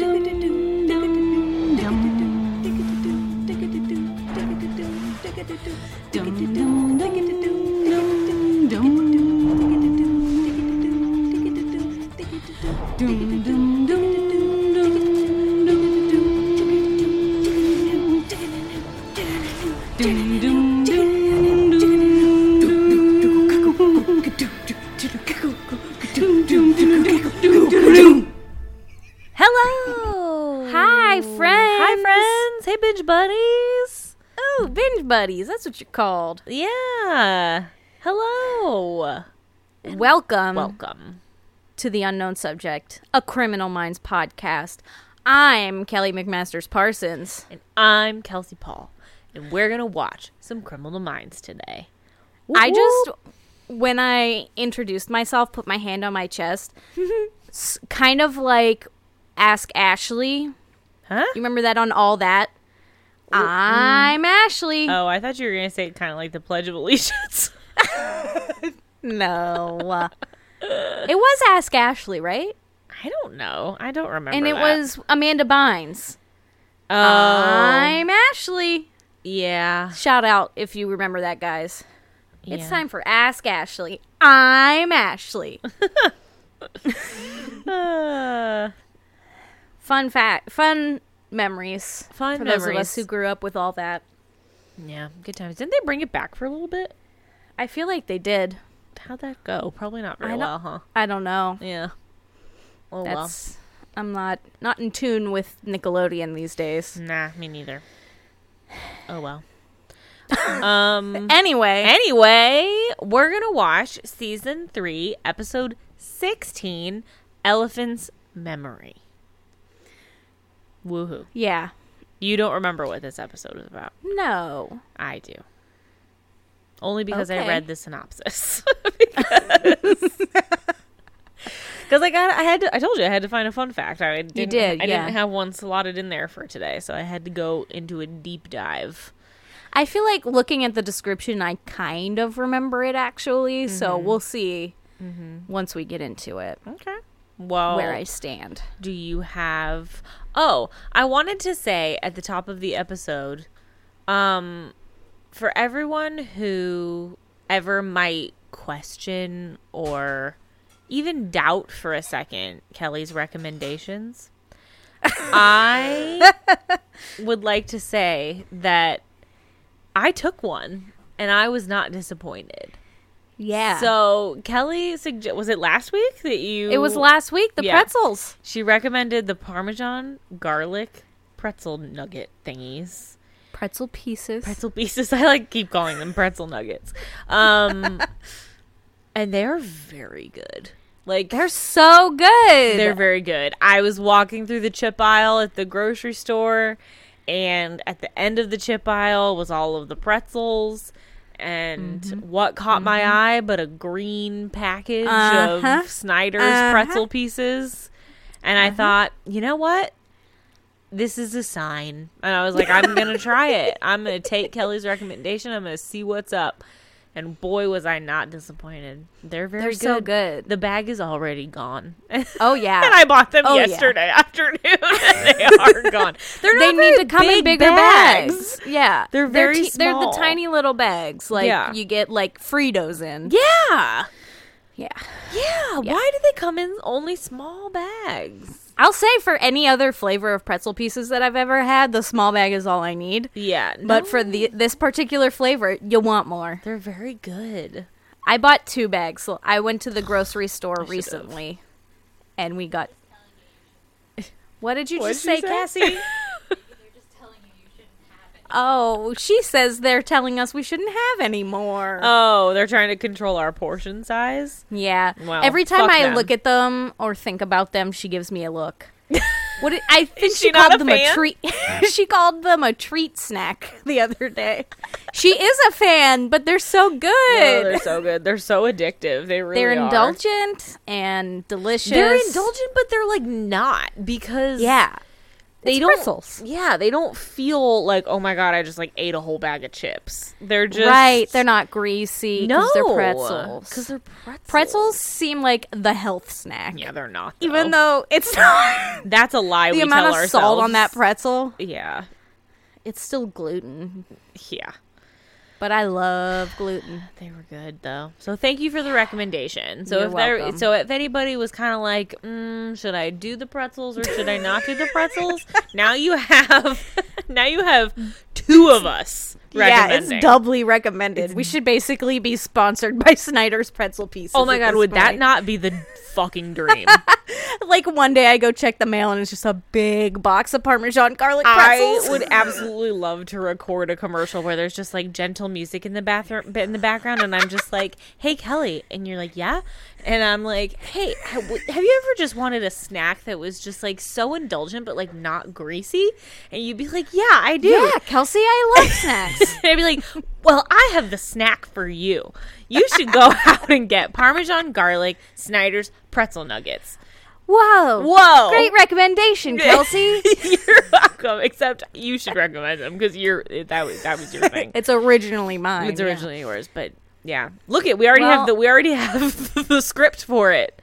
Hello. What you're called. Yeah. Hello. Welcome Welcome. to the Unknown Subject, a Criminal Minds podcast. I'm Kelly McMasters Parsons. And I'm Kelsey Paul, and we're gonna watch some Criminal Minds today. I just, when I introduced myself, put my hand on my chest, kind of like Ask Ashley. huh? You remember that on All That? I'm Ashley. Oh, I thought you were gonna say kind of like the Pledge of Allegiance. No. it was Ask Ashley, right? I don't know. I don't remember. and it that. was Amanda Bynes. Oh, I'm Ashley. yeah. Shout out if you remember that, guys. It's time for Ask Ashley. I'm Ashley. Uh, fun fact, fun memories. Fun for those of memories. us who grew up with all that. yeah, good times. Didn't they bring it back for a little bit? I feel like they did. How'd that go? Probably not very well, huh? I don't know. Yeah. Oh well. I'm not not in tune with Nickelodeon these days. Nah, me neither. Oh well. um. Anyway, Anyway, we're gonna watch season three, episode sixteen, "Elephant's Memory." Woohoo! yeah. You don't remember what this episode is about? No. I do. Only because I read the synopsis. Because I got, I had to, I told you I had to find a fun fact. I didn't, did, I yeah. didn't have one slotted in there for today, so I had to go into a deep dive. I feel like looking at the description, I kind of remember it actually. So Mm-hmm. we'll see once we get into it Okay. Well, where I stand. do you have? Oh, I wanted to say at the top of the episode, um, for everyone who ever might question or even doubt for a second Kelly's recommendations, I would like to say that I took one and I was not disappointed. Yeah. So Kelly sugge- was it last week that you it was last week. The Yeah. pretzels. she recommended the Parmesan garlic pretzel nugget thingies. Pretzel pieces. Pretzel pieces. I like keep calling them pretzel nuggets. Um and they're very good. Like They're so good. they're very good. I was walking through the chip aisle at the grocery store and at the end of the chip aisle was all of the pretzels and Mm-hmm. what caught my eye but a green package Uh-huh. of Snyder's Uh-huh. pretzel pieces. And I thought, you know what? This is a sign. And I was like, I'm going to try it. I'm going to take Kelly's recommendation. I'm going to see what's up. And boy, was I not disappointed. They're very They're good. so good. The bag is already gone. oh yeah. and I bought them Oh, yeah. yesterday afternoon. and they are gone. They're they not need to come in bigger bags. Yeah, They're very They're the small. tiny little bags, like Yeah. you get like Fritos in. Yeah. Yeah. Yeah. Why do they come in only small bags? I'll say for any other flavor of pretzel pieces that I've ever had, the small bag is all I need. Yeah. But for the this particular flavor, you want more. they're very good. I bought two bags. So I went to the grocery store recently, and we got. What did you What'd just you say, say? Cassie? Oh, she says they're telling us we shouldn't have any more. Oh, they're trying to control our portion size. yeah. Well, Every time I them. look at them or think about them, she gives me a look. What did, I think she, she called a them a treat. she called them a treat snack the other day. She is a fan, but they're so oh, good. Oh, they're so good. They're so addictive. They really They're are. indulgent and delicious. They're indulgent, but they're like not because Yeah. They It's don't pretzels. Yeah, they don't feel like oh my god, I just like ate a whole bag of chips. They're just right. They're not greasy. no, they're pretzels. because they're pretzels. pretzels seem like the health snack. Yeah, they're not. Even though though it's not that's a lie. the we amount tell of ourselves. salt on that pretzel, Yeah, it's still gluten. yeah. But I love gluten. They were good though. So thank you for the recommendation. So You're if there, so if anybody was kind of like, mm, should I do the pretzels or should I not do the pretzels? now you have, now you have two of us. Yeah, it's doubly recommended. we should basically be sponsored by Snyder's Pretzel Pieces. Oh my god, would that not be the fucking dream? Like one day I go check the mail and it's just a big box of Parmesan garlic pretzels. I would absolutely love to record a commercial where there's just like gentle music in the bathroom in the background, and I'm just like, "Hey Kelly," and you're like, "Yeah," and I'm like, "Hey, have you ever just wanted a snack that was just like so indulgent but like not greasy?" And you'd be like, "Yeah, I do." yeah, Kelsey, I love snacks. And I'd be like, "Well, I have the snack for you. You should go out and get Parmesan garlic Snyder's pretzel nuggets." Whoa. Whoa! Great recommendation, Kelsey. you're welcome. Except you should recommend them because you're that was that was your thing. it's originally mine. It's yeah. originally yours, but yeah. Look at we already Well- have the we already have the script for it.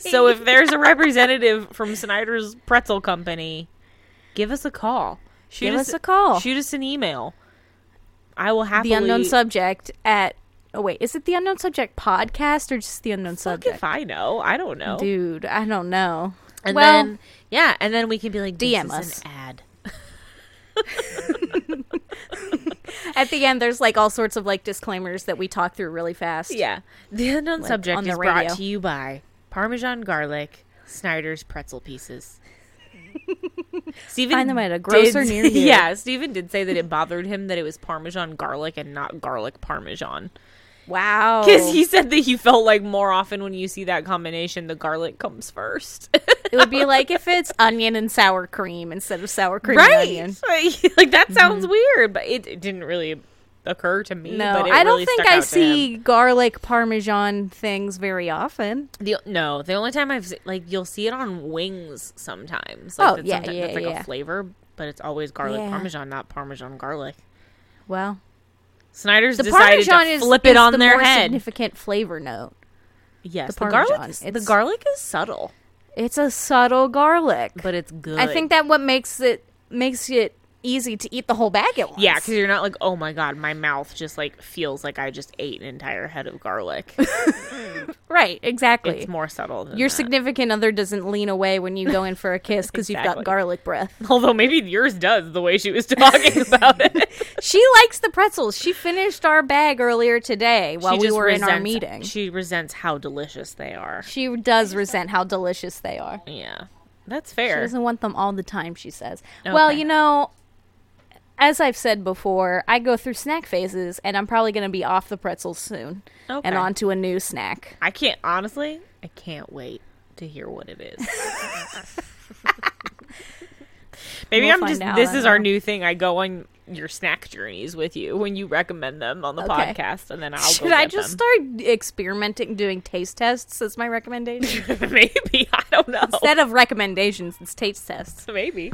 So if there's a representative from Snyder's Pretzel Company, give us a call. Shoot Give us a call. Shoot us an email. I will happily the unknown subject at oh wait is it the unknown subject podcast or just the unknown subject if I know. I don't know. dude i don't know and well then yeah, and then we can be like this DM is us. an ad. at the end there's like all sorts of like disclaimers that we talk through really fast Yeah. The unknown Like, subject on is brought to you by Parmesan garlic, Snyder's pretzel pieces. Steven Find them at a grocer did- near you. Yeah, Steven did say that it bothered him that it was Parmesan garlic and not garlic Parmesan. Wow Because he said that he felt like more often when you see that combination, the garlic comes first. it would be like if it's onion and sour cream instead of sour cream and onion right. like that mm-hmm. sounds weird, but it, it didn't really occur to me. no but it i don't really think i to him. see garlic parmesan things very often The no, the only time I've like you'll see it on wings sometimes. Like Oh, that's yeah, sometimes yeah, it's like yeah. a flavor, but it's always garlic Yeah. parmesan, not parmesan garlic. well Snyder's the decided parmesan to is, flip is it on the their more head. significant flavor note yes, the the, garlic. Is, the garlic is subtle, it's a subtle garlic but it's good. I think that what makes it makes it easy to eat the whole bag at once. yeah, because you're not like, oh my god, my mouth just like feels like I just ate an entire head of garlic. right, exactly. it's more subtle. Than Your that. significant other doesn't lean away when you go in for a kiss because you've got garlic breath. Although maybe yours does the way she was talking about it. She likes the pretzels. She finished our bag earlier today while we were in our meeting. She, She resents how delicious they are. She does resent how delicious they are. Yeah, that's fair. She doesn't want them all the time, she says. Well, you know, as I've said before, I go through snack phases and I'm probably going to be off the pretzels soon Okay. and on to a new snack. I can't honestly. I can't wait to hear what it is. Maybe We'll I'm just. out, This is our new thing. I go on your snack journeys with you when you recommend them on the Okay. podcast, and then I'll Should I just them. start experimenting doing taste tests as my recommendation? Maybe I don't know. Instead of recommendations, it's taste tests. Maybe.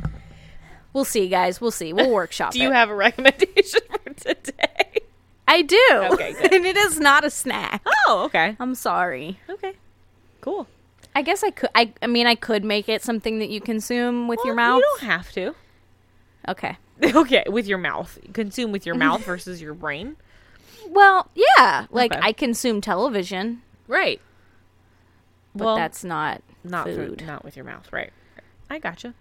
We'll see, guys. We'll see. We'll workshop Do you it. have a recommendation for today? I do. Okay, good. and it is not a snack. Oh, okay. I'm sorry. Okay. Cool. I guess I could. I, I mean, I could make it something that you consume with your mouth. You don't have to. Okay. Okay, with your mouth. Consume with your mouth versus your brain. Well, yeah. Like Okay. I consume television, Right. but Well, that's not not food. Through, not with your mouth, right? I gotcha.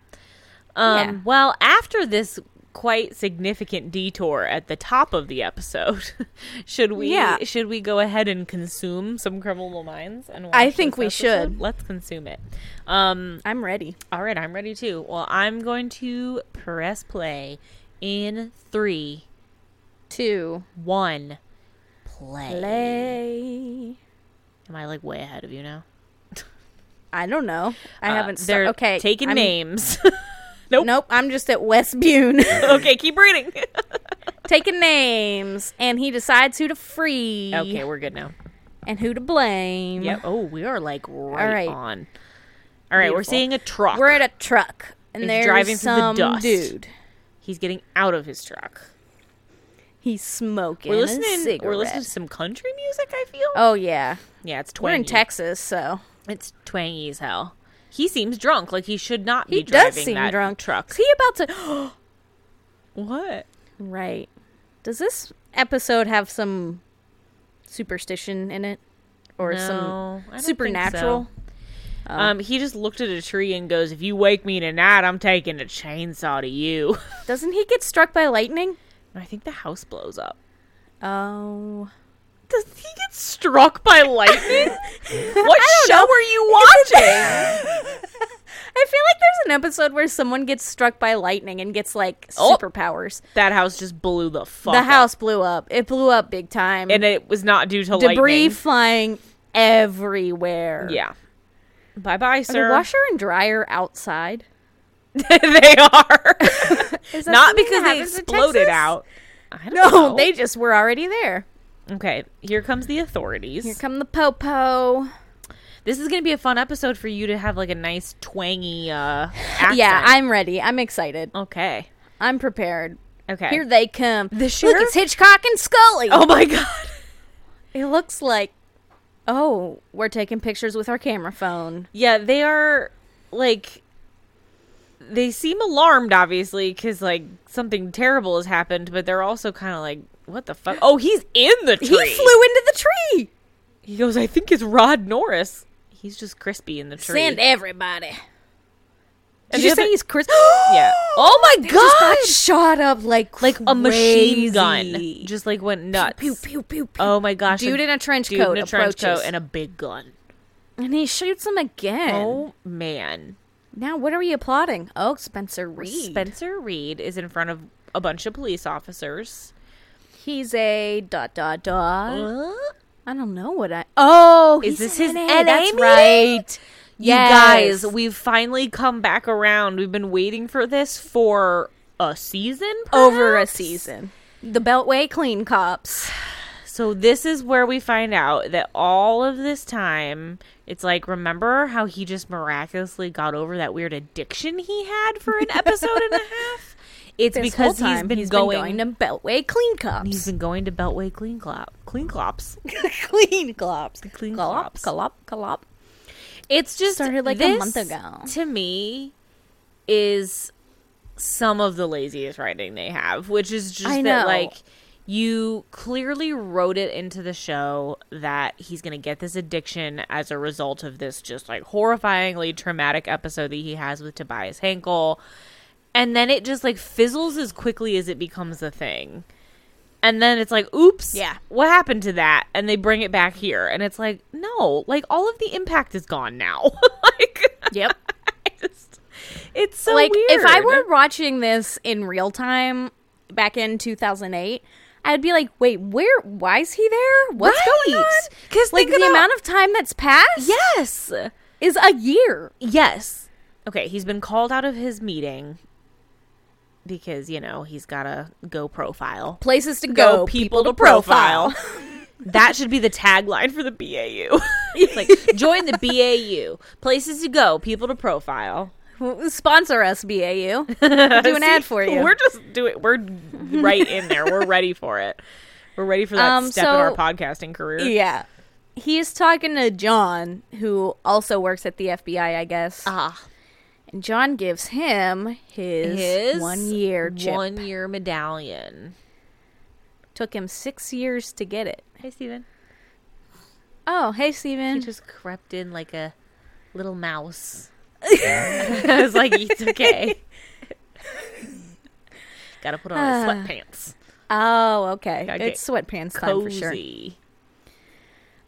Um, Yeah. Well, after this quite significant detour at the top of the episode, should we? Yeah. Should we go ahead and consume some Criminal Minds? And I think we episode? should. Let's consume it. Um. I'm ready. All right, I'm ready too. Well, I'm going to press play in three, two, one. Play. Play. Am I like way ahead of you now? I don't know. I Uh, haven't. They're okay. taking I'm- names. nope. Nope. I'm just at West Bune. okay, keep reading. taking names, and he decides who to free. okay, we're good now. and who to blame. Yep. Oh, we are like right, right. on. All right, we're seeing a truck. We're at a truck, and is there's driving through the some dust. dude. He's getting out of his truck. He's smoking. We're listening. We're listening to some country music. I feel. Oh yeah, yeah, it's we're in Texas, so It's twangy as hell. He seems drunk. Like he should not he be driving does seem that drunk. truck. Is he about to? What? right. Does this episode have some superstition in it, or No, some supernatural? so. Um, he just looked at a tree and goes, "If you wake me tonight, I'm taking a chainsaw to you." Doesn't he get struck by lightning? I think the house blows up. Oh. Does he get struck by lightning? what show know. are you watching? I feel like there's an episode where someone gets struck by lightning and gets like Oh. superpowers. that house just blew the fuck. the up. house blew up. It blew up big time. and it was not due to debris lightning. flying everywhere. Yeah. Bye bye, Are the sir. washer and dryer outside? they are. Not because they exploded out. I don't No, know. they just were already there. Okay, here comes the authorities. Here come the popo. this is going to be a fun episode for you to have like a nice twangy uh accent. Yeah, I'm ready. I'm excited. Okay. I'm prepared. Okay. Here they come. The Look, it's Hitchcock and Scully. oh my god. It looks like. Oh, we're taking pictures with our camera phone. Yeah, they are like they seem alarmed obviously cuz like something terrible has happened, but they're also kind of like what the fuck? Oh, he's in the tree. He flew into the tree. He goes, "I think it's Rod Norris." He's just crispy in the tree. Send everybody. And Did you other- say he's Chris? Yeah. Oh my They just got god! shot up like Like a machine gun, crazy. just like went nuts. pew pew pew pew. Oh my gosh! Dude in a trench dude coat in a trench coat and a big gun. and he shoots him again. Oh man! Now what are we applauding? Oh, Spencer Reid. Spencer Reid is in front of a bunch of police officers. He's a dot dot dot. I don't know what I. Oh, Is this his NA, NA That's meeting? right. You guys, we've finally come back around. We've been waiting for this for a season, over a season. The Beltway Clean Cops. So this is where we find out that all of this time, it's like remember how he just miraculously got over that weird addiction he had for an episode and a half? It's This because he's been going, going to Beltway Clean Cops. he's been going to Beltway Clean Clop, Clean Clops. clean Cops. Clean Clop, Clops. clop, clop. It's just Started like a month ago. To me, is some of the laziest writing they have, which is just that like you clearly wrote it into the show that he's going to get this addiction as a result of this just like horrifyingly traumatic episode that he has with Tobias Hankel. And then it just like fizzles as quickly as it becomes a thing. And then it's like, oops, Yeah. what happened to that? And they bring it back here. And it's like, no, like all of the impact is gone now. like, Yep. Just, it's so like weird. if I were watching this in real time back in 2008, I'd be like, "Wait, where? Why is he there? What's going on? Because like the about- amount of time that's passed yes, is a year. yes. Okay, he's been called out of his meeting because you know he's got a go profile. Places to Go, go, people, to profile. that should be the tagline for the BAU. it's like join the BAU. Places to go, people to profile. Sponsor us, BAU. We'll do an See, ad for you. We're just doing. We're right in there. We're ready for it. We're ready for that Um, step in our podcasting career. yeah. He's talking to John, who also works at the FBI, I guess. Ah, and John gives him his, his one year chip. one year medallion. Took him six years to get it. Hey, Steven. Oh, hey, Steven. He just crept in like a little mouse. I was like, it's okay. Gotta put on his Ah. sweatpants. Oh, okay. Gotta It's sweatpants time for sure.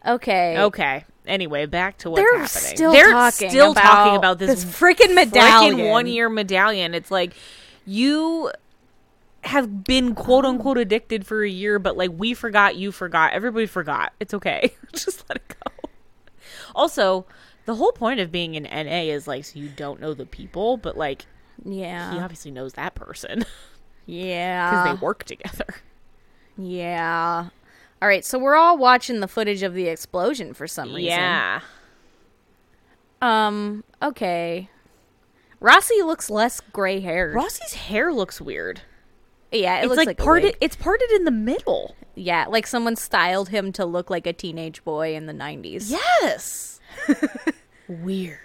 Okay. Okay. Anyway, back to what's They're happening. still They're talking still about talking about this, freaking medallion. one year medallion. It's like you have been quote unquote addicted for a year, but like we forgot, you forgot, everybody forgot. It's okay. Just let it go. Also, the whole point of being an NA is like so you don't know the people, but like yeah, he obviously knows that person Yeah, because they work together. Yeah. All right, so we're all watching the footage of the explosion for some reason. Yeah. Um, okay. Rossi looks less gray haired. Rossi's hair looks weird. yeah, it it's looks like, like, parted. It's parted in the middle. Yeah, like someone styled him to look like a teenage boy in the 90s. Yes. weird.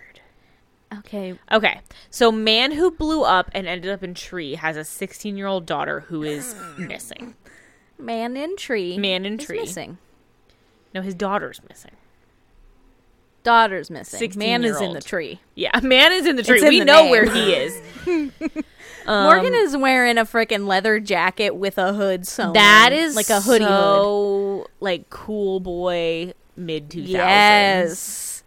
Okay. Okay, so man who blew up and ended up in tree has a 16 year old daughter who is missing. Man in tree. Man in tree. missing. No, his daughter's missing. Daughter's missing. Man is in the tree. Yeah, man is in the tree. in We the know name. where he is. Um, Morgan is wearing a freaking leather jacket with a hood So that is like a hoodie hood. so like cool boy mid 2000s. Yes.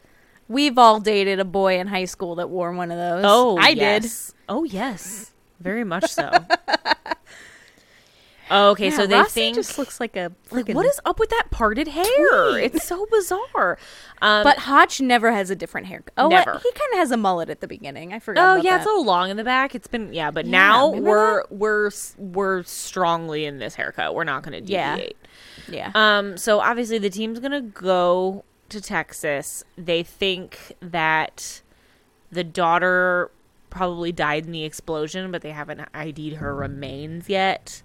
We've all dated a boy in high school that wore one of those. Oh, I did. Oh, yes. Very much so. okay, so they Rossi think just looks like a like what is up with that parted hair? tween. It's so bizarre. Um, But Hotch never has a different haircut. Oh, what? Never. he kind of has a mullet at the beginning. I forgot. Oh yeah, that. it's a little long in the back. It's been yeah, but Yeah, now we're we're we're strongly in this haircut. We're not going to Yeah. deviate. yeah. Um, so obviously the team's gonna go to Texas. They think that the daughter probably died in the explosion, but they haven't ID'd her remains yet.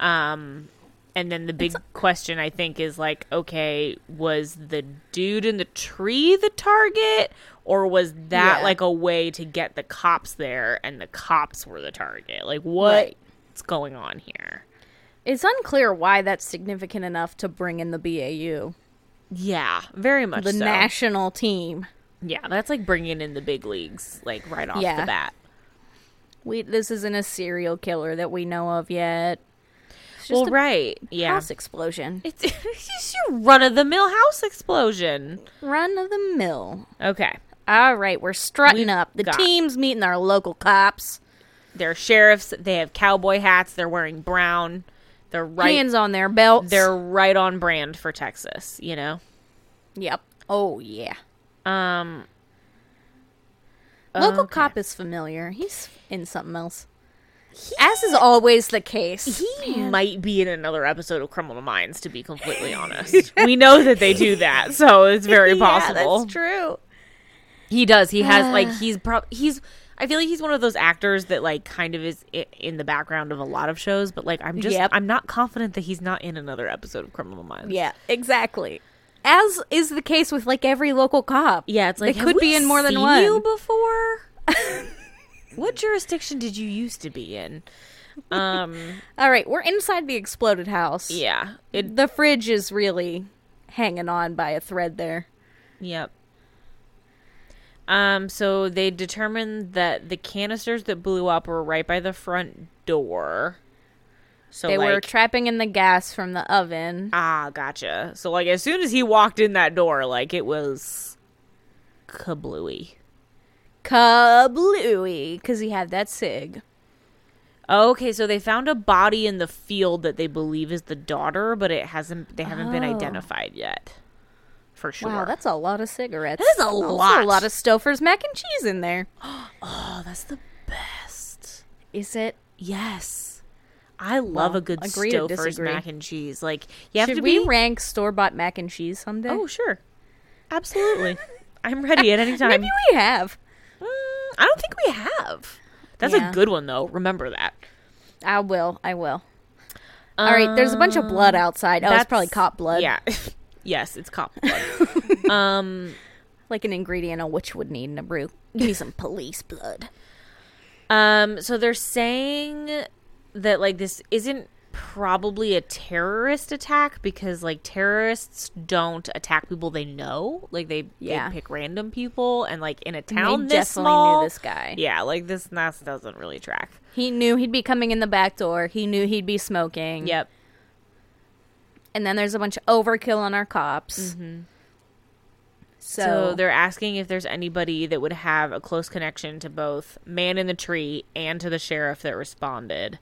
Um, and then the big question I think is like, okay, was the dude in the tree the target, or was that Yeah. like a way to get the cops there, and the cops were the target? Like, what's Right. going on here? It's unclear why that's significant enough to bring in the BAU, Yeah, very much the so. national team. Yeah, that's like bringing in the big leagues, like right off Yeah. the bat. We this isn't a serial killer that we know of yet. It's just Well, a right, yeah. house explosion. It's, it's just your run of the mill house explosion. Run of the mill. Okay, All right, we're strutting We've up. The got- team's meeting our local cops. they're sheriffs. They have cowboy hats. They're wearing brown. They're right. Hands on their belts. They're right on brand for Texas. You know. Yep. Oh yeah. Um. Local okay. cop is familiar. He's in something else. As is always the case. He might be in another episode of Criminal Minds, to be completely honest. we know that they do that, so it's very possible. Yeah, that's true. He does. He has like he's pro- he's. I feel like he's one of those actors that like kind of is in the background of a lot of shows, but like I'm just Yep. I'm not confident that he's not in another episode of Criminal Minds. Yeah, exactly. As is the case with like every local cop. yeah. It's like They could be in more than one. You before? what jurisdiction did you used to be in? Um. All right, we're inside the exploded house. Yeah. It. The fridge is really hanging on by a thread there. Yep. Um. So they determined that the canisters that blew up were right by the front door. So they like, were trapping in the gas from the oven. Ah, gotcha. So like as soon as he walked in that door, like it was kablooey. Kablooey, because he had that sig. Okay, so they found a body in the field that they believe is the daughter, but it hasn't they haven't been Oh. identified yet. For sure. Wow, that's a lot of cigarettes. That is a lot. a lot of Stouffer's mac and cheese in there. oh, that's the best. Is it? Yes. I love Well, a good Stouffer's mac and cheese. Like you have Should to we be rank store bought mac and cheese someday? Oh, sure. Absolutely. I'm ready at any time. maybe we have. I don't think we have. That's Yeah. a good one though. Remember that. I will. I will. All right. There's a bunch of blood outside. Oh, it's probably cop blood. Yeah. yes, it's cop blood. um Like an ingredient on which would need in a brew. Give me some police blood. um so they're saying that like this isn't probably a terrorist attack because like terrorists don't attack people they know. Like they, Yeah. they pick random people and like in a They town this definitely small. knew this guy. Yeah, like this that doesn't really track. He knew he'd be coming in the back door. He knew he'd be smoking. Yep. And then there's a bunch of overkill on our cops. Mm-hmm. So, So they're asking if there's anybody that would have a close connection to both Man in the Tree and to the sheriff that responded.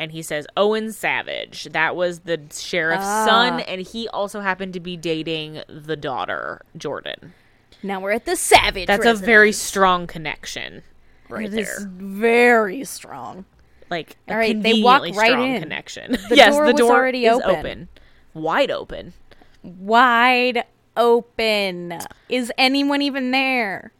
And he says Owen Savage. That was the sheriff's Ah. son, and he also happened to be dating the daughter, Jordan. now we're at the Savage. That's a very strong connection right It there. very strong. Like All right, they walk right in. connection. The yes, door the was door already is open. open. Wide open. Wide open. Is anyone even there?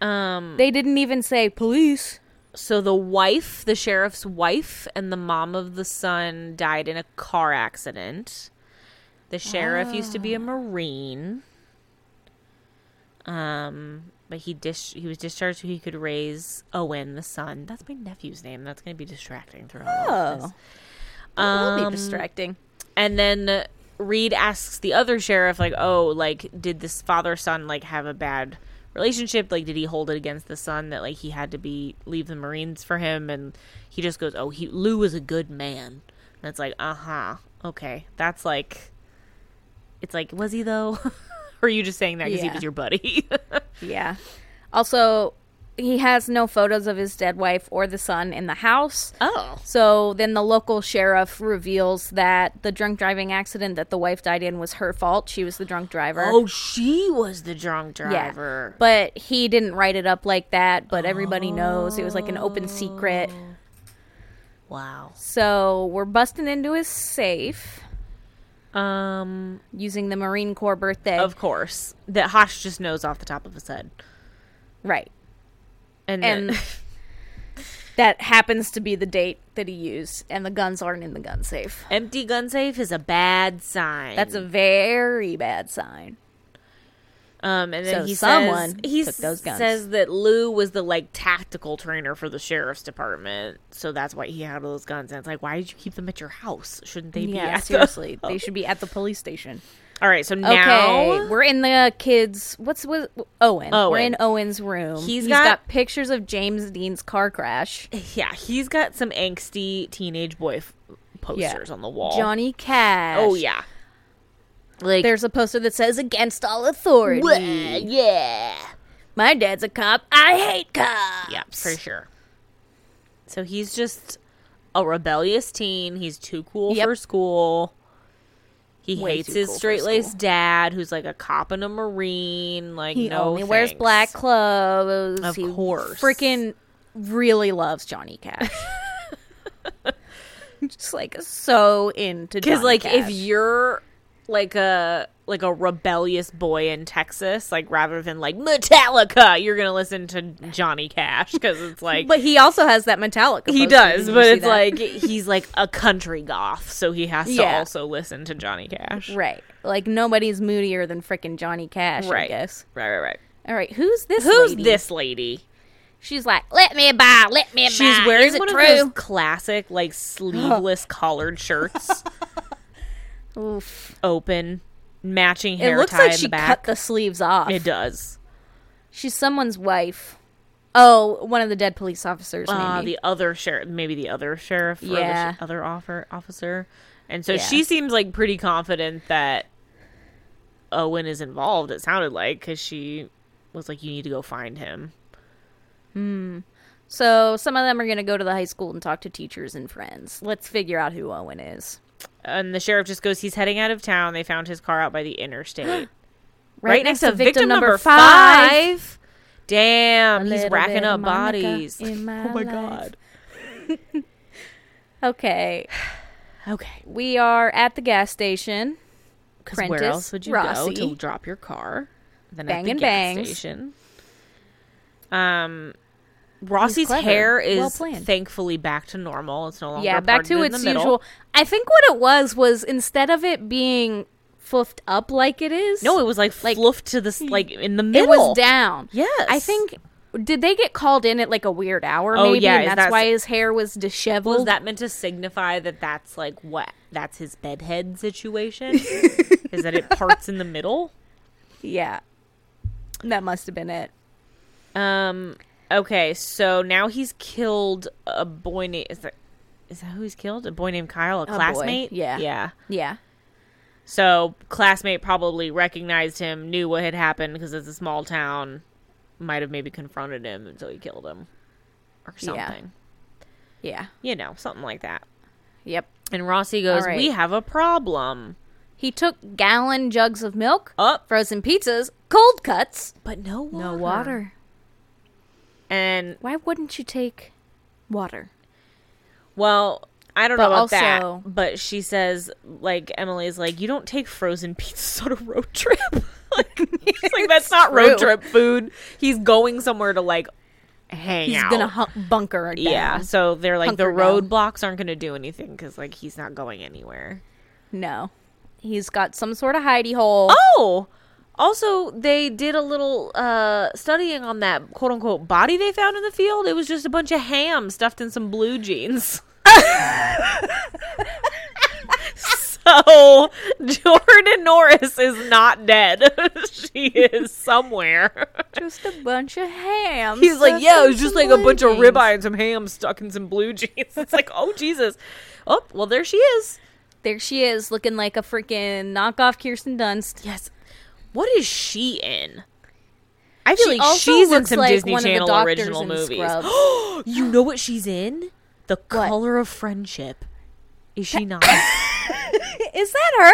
Um, They didn't even say police. So the wife, the sheriff's wife, and the mom of the son died in a car accident. The sheriff used to be a marine. Um, but he dis- he was discharged so he could raise Owen, the son. That's my nephew's name. That's going to be distracting throughout all of this. Oh. That will Um, be distracting. And then Reid asks the other sheriff, like, "Oh, like, did this father son like have a bad relationship? Like, did he hold it against the son that like he had to be leave the Marines for him?" And he just goes, "Oh, he Lou was a good man." And it's like, uh huh, okay, that's like, it's like, was he though? or are you just saying that because he was your buddy? Yeah. Also, he has no photos of his dead wife or the son in the house. oh, So then the local sheriff reveals that the drunk driving accident that the wife died in was her fault. She was the drunk driver. oh, she was the drunk driver. yeah. But he didn't write it up like that, but everybody knows it was like an open secret. Wow. So we're busting into his safe Um. using the Marine Corps birthday. Of course, that Hotch just knows off the top of his head, right. And And then, that happens to be the date that he used, and the guns aren't in the gun safe. empty gun safe is a bad sign. That's a very bad sign. um, and then so he someone says he took those guns. says that Lou was the like tactical trainer for the sheriff's department, so that's why he had all those guns. And it's like, why did you keep them at your house? Shouldn't they be? yeah, seriously, The- they should be at the police station. All right, so Okay, now we're in the kids. What's with Owen. We're in Owen's room. He's He's got, got- pictures of James Dean's car crash. yeah, he's got some angsty teenage boy f- posters on the wall. Johnny Cash. oh yeah, like There's a poster that says "Against all authority." "Bleh, yeah. My dad's a cop. I hate cops. Yeah, for sure. So he's just a rebellious teen. He's too cool Yep. for school. He Way hates his cool straight laced dad, who's like a cop and a marine. Like He no, only wears thanks. black clothes. Of he course. freaking really loves Johnny Cash. Just like so into Because like Cash. if you're like a like a rebellious boy in Texas, like rather than like Metallica, you're gonna listen to Johnny Cash because it's like but he also has that Metallica. he does, but it's that? like he's like a country goth, so he has to Yeah. also listen to Johnny Cash. right, like nobody's moodier than freaking Johnny Cash. I Right. guess. Right, right, right. All right, who's this? Who's lady? this lady? She's like, let me buy, let me buy. She's wearing Is one of those classic, like sleeveless collared shirts, Oof. open, matching hair. It looks tie like in she the back. cut the sleeves off. it does. She's someone's wife. Oh, one of the dead police officers. Maybe. Uh, the other sheriff, maybe the other sheriff, or the Yeah. sh- other offer, officer, and so Yeah. she seems like pretty confident that Owen is involved. It sounded like because she was like, "You need to go find him." Hmm. So some of them are going to go to the high school and talk to teachers and friends. Let's figure out who Owen is. And the sheriff just goes, "He's heading out of town. They found his car out by the interstate, right, Right, next, to victim, number five. Damn, A he's racking up Monica bodies. my oh my life. god. Okay, Okay. we are at the gas station. Because where else would you Rossi. go to drop your car? Then at the gas bangs. station. Um, Rossi's hair is Well thankfully back to normal. It's no longer Yeah, back to its usual. I think what it was was instead of it being foofed up like it is, No, it was like, Like- fluffed to this like in the middle. it was down. Yes, I think. Did they get called in at like a weird hour? Oh, maybe, yeah, and that's that- why his hair was disheveled. Was that meant to signify that that's like what? That's his bedhead situation? is that it parts in the middle? Yeah, that must have been it. Um. Okay, so now he's killed a boy named. Is that is that who he's killed? A boy named Kyle, a, boy, classmate. yeah. Yeah. Yeah, So classmate probably recognized him, knew what had happened because it's a small town. Might have maybe confronted him until he killed him, or something. yeah, You know, something like that. yep. And Rossi goes, right. "We have a problem." He took gallon jugs of milk, Up, frozen pizzas, cold cuts, but no water. no water. And Why wouldn't you take water? Well, I don't But know about also- that, but she says like Emily's like you don't take frozen pizzas on a road trip. It's like that's not road trip food. He's going somewhere to like hang He's out. gonna hu- bunker down. yeah, so they're like the Hunker down. roadblocks aren't gonna do anything because like he's not going anywhere. No. He's got some sort of hidey hole. Oh, also they did a little uh studying on that quote unquote body they found in the field. It was just a bunch of ham stuffed in some blue jeans. so Jordan Norris is not dead. she is somewhere. Just a bunch of ham. He's like, yeah, it was just like a bunch of jeans." ribeye and some ham stuck in some blue jeans. It's like, oh Jesus. Oh, well there she is. There she is, looking like a freaking knockoff Kirsten Dunst. Yes. What is she in? I feel She like she's in some like Disney one of the Channel original in movies. You know what she's in? The What? Color of Friendship. Is she not? Is that her?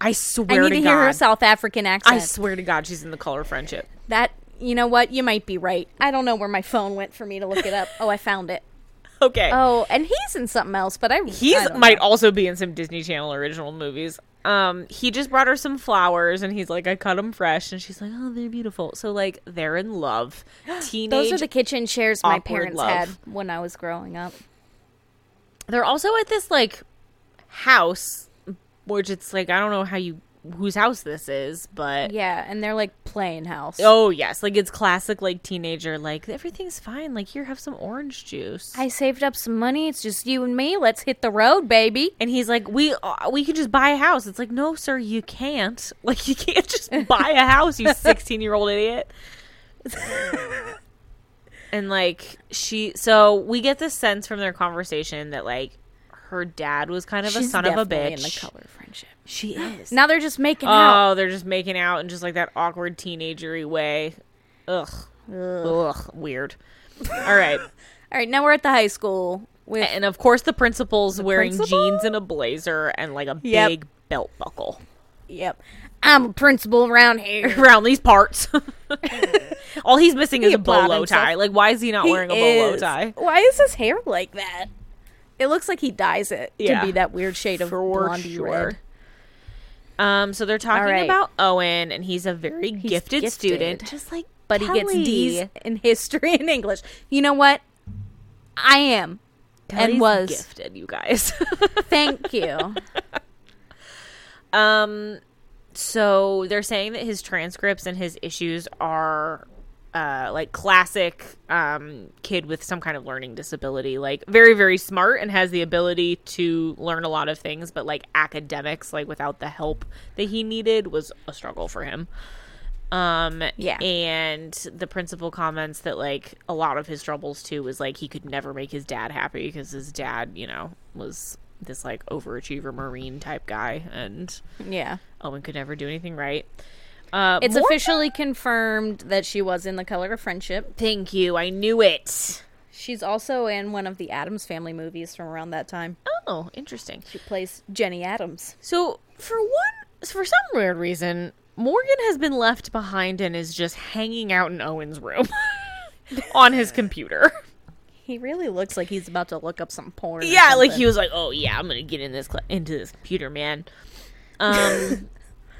I swear I need to, to God. hear her South African accent. I swear to God, she's in the Color of Friendship. that you know what? You might be right. I don't know where my phone went for me to look it up. oh, I found it. Okay. Oh, and he's in something else, but I He's might know. also be in some Disney Channel original movies. Um, he just brought her some flowers, and he's like, "I cut them fresh," and she's like, "Oh, they're beautiful." So like, they're in love. Teenage. Those are the kitchen chairs my parents love. had when I was growing up. they're also at this like house, which it's like I don't know how you whose house this is, but Yeah, and they're like playing house. oh yes, like it's classic like teenager like everything's fine. Like here, have some orange juice. I saved up some money. It's just you and me. Let's hit the road, baby. and he's like, "We uh, we could just buy a house." It's like, "No, sir, you can't. Like, you can't just buy a house, you sixteen year old idiot." and like she, so we get this sense from their conversation that like her dad was kind of a son of a bitch. In the color friendship. She is. Now they're just making oh, out. Oh, they're just making out in just like that awkward teenagery way. Ugh. Ugh. Weird. All right. All right, now we're at the high school with And of course, the principal's wearing principal? jeans and a blazer and like a Yep. big belt buckle yep. I'm a principal around here. around these parts. All he's missing is a applauded bolo tie. Like, why is he not He wearing a bolo is. tie? Why is his hair like that? It looks like he dyes it Yeah. to be that weird shade of For blondie sure. red. Um, so they're talking right. about Owen, and he's a very gifted, gifted. student, just like But he gets Kelly. D's in history and English. You know what? I am. Kelly's and was. gifted, you guys. Thank you. Um, so they're saying that his transcripts and his issues are uh like classic um kid with some kind of learning disability like very very smart and has the ability to learn a lot of things but like academics like without the help that he needed was a struggle for him um Yeah. and the principal comments that like a lot of his troubles too was like he could never make his dad happy because his dad you know was this like overachiever marine type guy and Yeah. Owen could never do anything right. Uh, It's officially confirmed that she was in The Color of Friendship. Thank you. I knew it. She's also in one of the Addams Family movies from around that time. Oh, interesting. She plays Jenny Adams. So for one, for some weird reason, Morgan has been left behind and is just hanging out in Owen's room on his computer. He really looks like he's about to look up some porn. or Yeah, like he was like, "Oh yeah, I'm gonna get in this cl- into this computer, man." Um,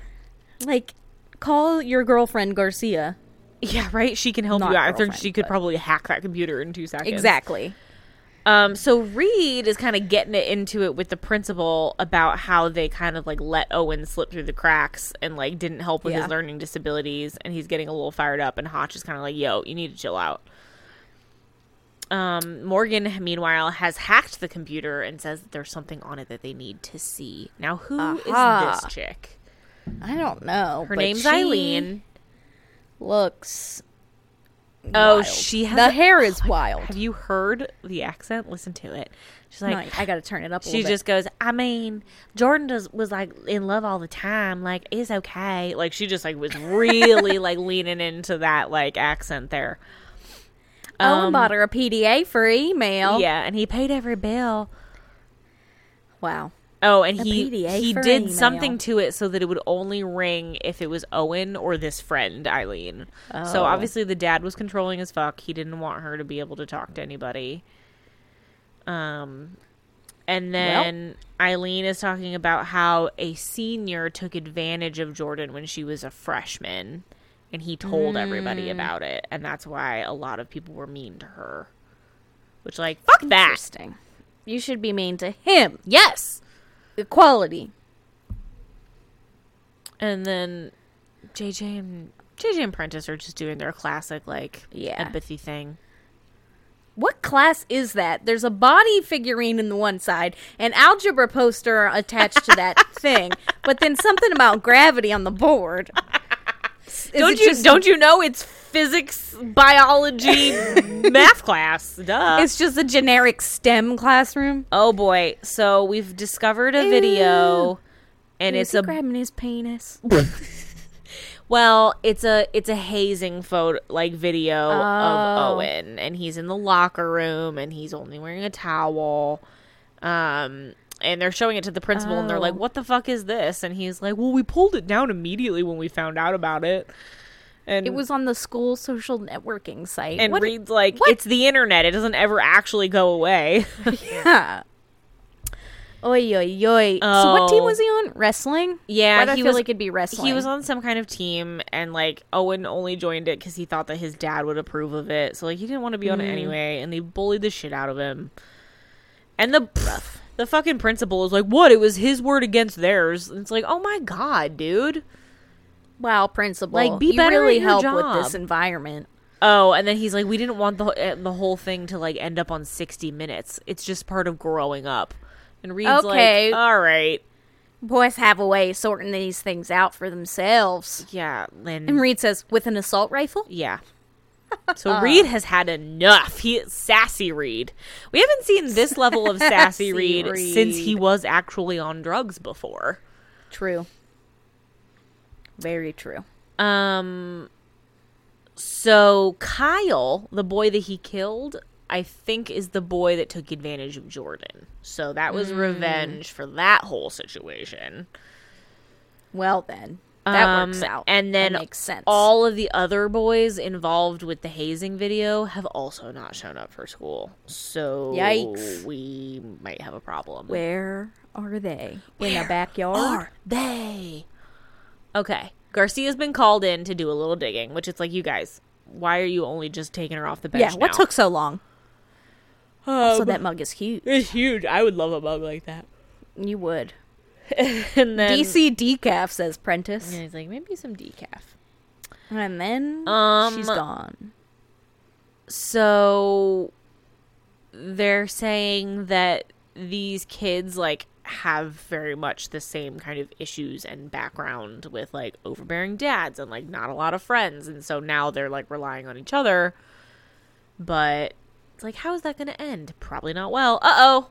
like call your girlfriend Garcia. yeah, right. She can help Not you out. I think she could but- probably hack that computer in two seconds. Exactly. Um, so Reid is kind of getting it into it with the principal about how they kind of like let Owen slip through the cracks and like didn't help with Yeah. his learning disabilities, and he's getting a little fired up. And Hotch is kind of like, "Yo, you need to chill out." Um, Morgan, meanwhile, has hacked the computer and says that there's something on it that they need to see. Now, who is Aha. this chick? I don't know. Her name's Eileen. Looks. Oh, wild. she has the a- hair is wild. Have you heard the accent? Listen to it. She's like, No, I got to turn it up. A She just goes, I mean, Jordan does, was like in love all the time. Like, it's okay. Like, she just like was really like leaning into that like accent there. bit. Owen um, bought her a PDA for email. Yeah, and he paid every bill. Wow. Oh, and he he did email. something to it so that it would only ring if it was Owen or this friend Eileen. So Oh. obviously the dad was controlling as fuck. He didn't want her to be able to talk to anybody. Um, and then Eileen is talking about how a senior took advantage of Jordan when she was a freshman, and he told everybody Mm. about it, and that's why a lot of people were mean to her. Which, like, fuck that. You should be mean to him. Yes. Equality. And then JJ and JJ and Prentiss are just doing their classic like Yeah. empathy thing. What class is that? There's a body figurine in the one side, an algebra poster attached to that thing, but then something about gravity on the board. Is don't you just- don't you know it's physics, biology, math class? Duh. It's just a generic STEM classroom. oh boy. So we've discovered a video and it's a grabbing his penis. well, it's a it's a hazing photo like video Oh. of Owen and he's in the locker room and he's only wearing a towel. Um and they're showing it to the principal and they're like, Oh. "What the fuck is this?" And he's like, "Well, we pulled it down immediately when we found out about it." And It was on the school social networking site. and What- reads like, what? "It's the internet. It doesn't ever actually go away." Yeah. Oi, oi, oi. So what team Oh. was he on? Wrestling? Yeah, Why do I he feel was- like it'd be wrestling? he was on some kind of team and like Owen only joined it because he thought that his dad would approve of it. So like he didn't want to be on it mm. anyway, and they bullied the shit out of him. And the the fucking principal is like, "What? It was his word against theirs." And it's like, "Oh my god, dude." Wow, principal. Like, be you better really at your help job. with this environment. Oh, and then he's like, "We didn't want the uh, the whole thing to like end up on sixty minutes. It's just part of growing up." And Reid's Okay. like, "All right, Boys have a way of sorting these things out for themselves. yeah." And, And Reid says, with an assault rifle? Yeah. So Reid has had enough. He sassy Reid. We haven't seen this level of sassy, Sassy Reid, Reid. since he was actually on drugs before. True. Very true. Um so Kyle, the boy that he killed, I think is the boy that took advantage of Jordan. So that was Mm. revenge for that whole situation. Well, then. That Um, works out. And then that makes sense. all of the other boys involved with the hazing video have also not shown up for school. So Yikes. we might have a problem. Where are they? In Where a backyard? Are they? Okay. Garcia's been called in to do a little digging, which it's like, you guys, why are you only just taking her off the bench? yeah, what now? took so long? so Um, that mug is huge. It's huge. I would love a mug like that. You would. and then DC decaf, says Prentiss. And he's like, maybe some decaf. And then Um, she's gone. so they're saying that these kids like have very much the same kind of issues and background with like overbearing dads and like not a lot of friends and so now they're like relying on each other but it's like how is that going to end probably not well uh-oh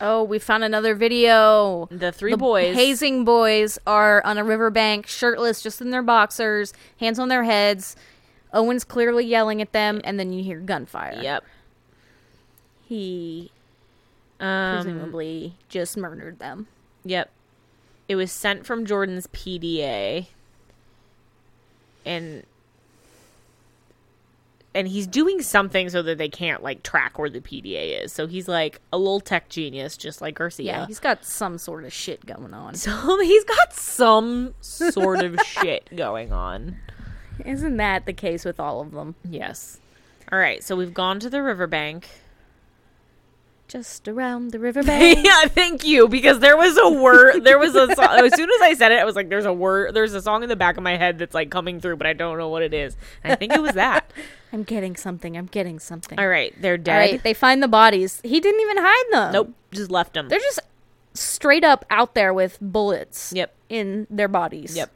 Oh, we found another video. the three the boys hazing boys are on a riverbank, shirtless, just in their boxers, hands on their heads. Owen's clearly yelling at them, and then you hear gunfire. yep He um, presumably just murdered them. Yep. It was sent from Jordan's PDA. And and he's doing something so that they can't like track where the PDA is. So he's like a little tech genius just like Garcia. Yeah, he's got some sort of shit going on. so he's got some sort of shit going on. Isn't that the case with all of them? Yes. All right, so we've gone to the riverbank. Just around the riverbank. yeah, thank you. Because there was a word, there was a song. As soon as I said it, I was like, "There's a word, there's a song in the back of my head that's like coming through, but I don't know what it is." And I think it was that. I'm getting something. I'm getting something. All right, they're dead. right, they find the bodies. He didn't even hide them. Nope, just left them. They're just straight up out there with bullets Yep, in their bodies. yep.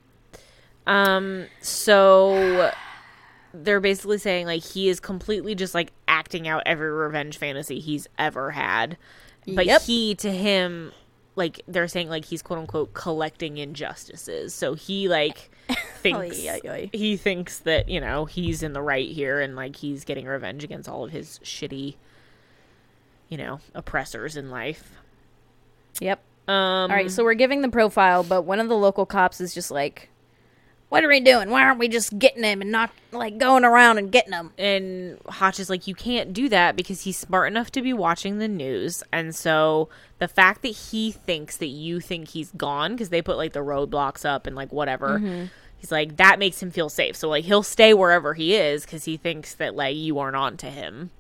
Um, so they're basically saying like he is completely just like acting out every revenge fantasy he's ever had, but Yep. he to him. Like they're saying, like he's quote unquote collecting injustices. So he like thinks Oy, oy, oy. he thinks that you know he's in the right here and like he's getting revenge against all of his shitty you know oppressors in life Yep. um All right, so we're giving the profile, but one of the local cops is just like, What are we doing? Why aren't we just getting him and not like going around and getting him? And Hotch is like, you can't do that because he's smart enough to be watching the news. And so the fact that he thinks that you think he's gone because they put like the roadblocks up and like whatever, mm-hmm. he's like, that makes him feel safe. So like he'll stay wherever he is because he thinks that like you aren't on to him,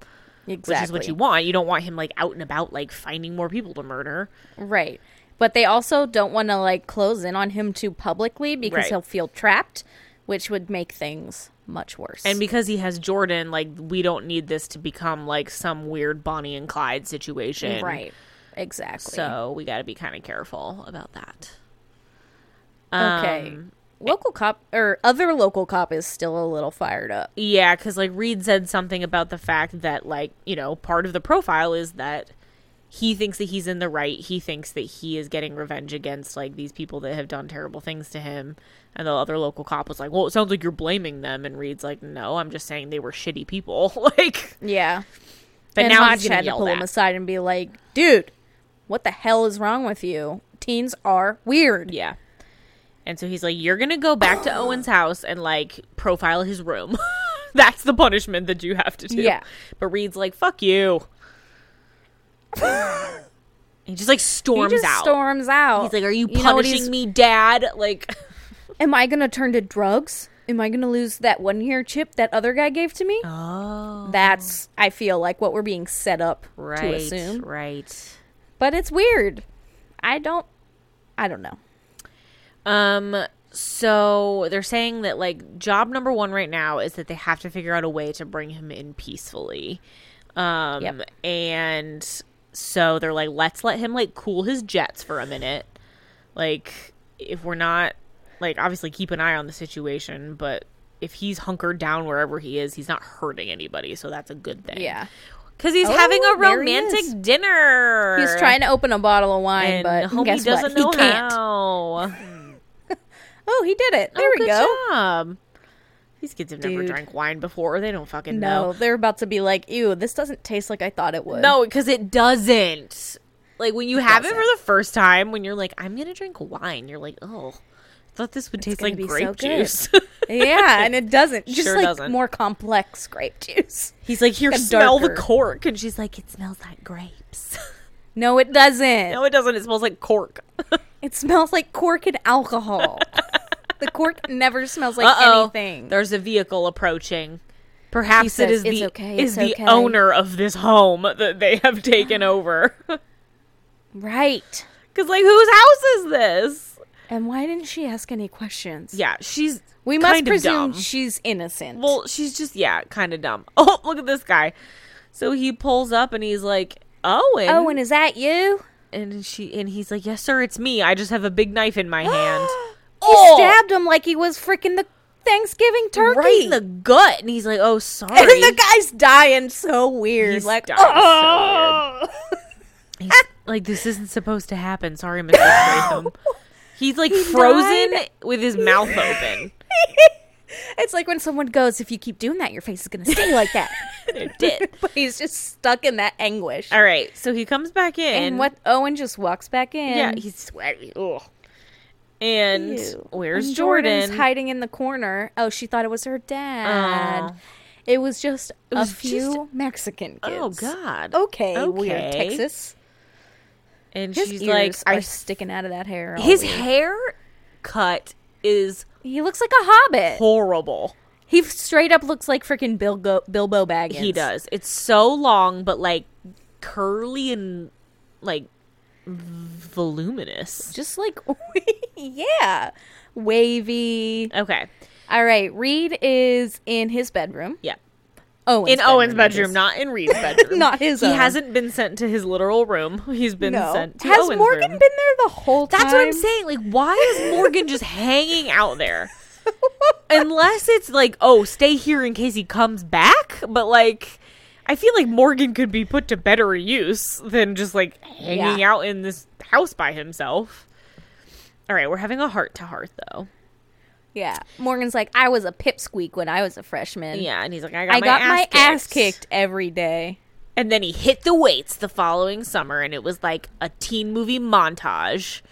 Exactly. which is what you want. You don't want him like out and about like finding more people to murder. Right. But they also don't want to like close in on him too publicly because Right. he'll feel trapped, which would make things much worse. And because he has Jordan, like we don't need this to become like some weird Bonnie and Clyde situation. right. Exactly. So we got to be kind of careful about that. okay. Um, local cop or other local cop is still a little fired up. yeah, because like Reid said something about the fact that like you know part of the profile is that he thinks that he's in the right. He thinks that he is getting revenge against like these people that have done terrible things to him. And the other local cop was like, "Well, it sounds like you're blaming them." And Reid's like, "No, I'm just saying they were shitty people." like, Yeah. but and now Hotch he's had to pull him aside and be like, "Dude, what the hell is wrong with you? Teens are weird." Yeah. And so he's like, You're gonna go back to Owen's house and like profile his room. That's the punishment that you have to do. Yeah. But Reid's like, Fuck you. He just like He storms just out. storms out. he's like, Are you, You punishing me, Dad? Like Am I gonna turn to drugs? Am I gonna lose that one year chip that other guy gave to me? Oh That's I feel like what we're being set up right. to assume. Right. But it's weird. I don't I don't know. Um so they're saying that like job number 1 right now is that they have to figure out a way to bring him in peacefully. Um Yep. and so they're like let's let him like cool his jets for a minute. Like if we're not like obviously keep an eye on the situation, but if he's hunkered down wherever he is, he's not hurting anybody, so that's a good thing. Yeah. Cuz he's Oh, having a there he romantic dinner. He's trying to open a bottle of wine, and but homie guess doesn't what? know he can't. how. Oh, he did it. Oh, there Oh, we good go. job. These kids have never Dude. drank wine before. They don't fucking No, know. they're about to be like, "Ew, this doesn't taste like I thought it would." No, because it doesn't. Like when you have it for the first time, when you're like, I'm gonna drink wine, you're like, oh, I thought this would taste gonna like be so grape good. juice. yeah, and it doesn't. Just Sure like doesn't. more complex grape juice. He's like, here, smell the cork, and she's like, it smells like grapes. No, it doesn't. no, it doesn't. It smells like cork. It smells like cork and alcohol. the cork never smells like Uh-oh. anything. There's a vehicle approaching. Perhaps says, it is the okay, is the okay." owner of this home that they have taken over. Right. Because like, whose house is this? And why didn't she ask any questions? Yeah, she's We must presume dumb. she's innocent. Well, she's just yeah, kind of dumb. Oh, look at this guy. So he pulls up and he's like, "Owen." and is that you? and she and he's like, "Yes, sir, it's me. I just have a big knife in my hand." He oh. stabbed him like he was freaking the Thanksgiving turkey. right in the gut, and he's like, "Oh, sorry." and the guy's dying so weird. He's like, dying so oh. He's like, "This isn't supposed to happen." Sorry, Mr. Stratham. He's like frozen died. with his mouth open. it's like when someone goes, if you keep doing that, your face is going to stay like that. It did. but he's just stuck in that anguish. All right, so he comes back in. and what Owen just walks back in. Yeah, he's sweaty. Ugh. And Ew. where's And Jordan? Jordan's hiding in the corner. Oh, she thought it was her dad. Oh. It was just was a few Mexican oh, kids. Oh God. Okay, weird Okay. Texas. And His she's ears like, are I, sticking out of that hair. his weird. hair cut is He looks like a hobbit. horrible. He straight up looks like freaking Bilbo, Bilbo Baggins. He does. It's so long, but like curly and like voluminous. Just like, yeah. Wavy. Okay. All right. Reid is in his bedroom. Yeah. Owen's in Owen's bedroom, not in Reid's bedroom. Not his He own. hasn't been sent to his literal room. He's been No. sent to Owen's bedroom. Has Owen's Morgan room. been there the whole time? That's what I'm saying. Like, why is Morgan just hanging out there? Unless it's like, oh, stay here in case he comes back. But like, I feel like Morgan could be put to better use than just like hanging Yeah. out in this house by himself. All right, we're having a heart to heart though. Yeah. Morgan's like, I was a pipsqueak when I was a freshman. Yeah, and he's like, I got, I my, got ass, my kicked. ass kicked every day. And then he hit the weights the following summer, and it was like a teen movie montage.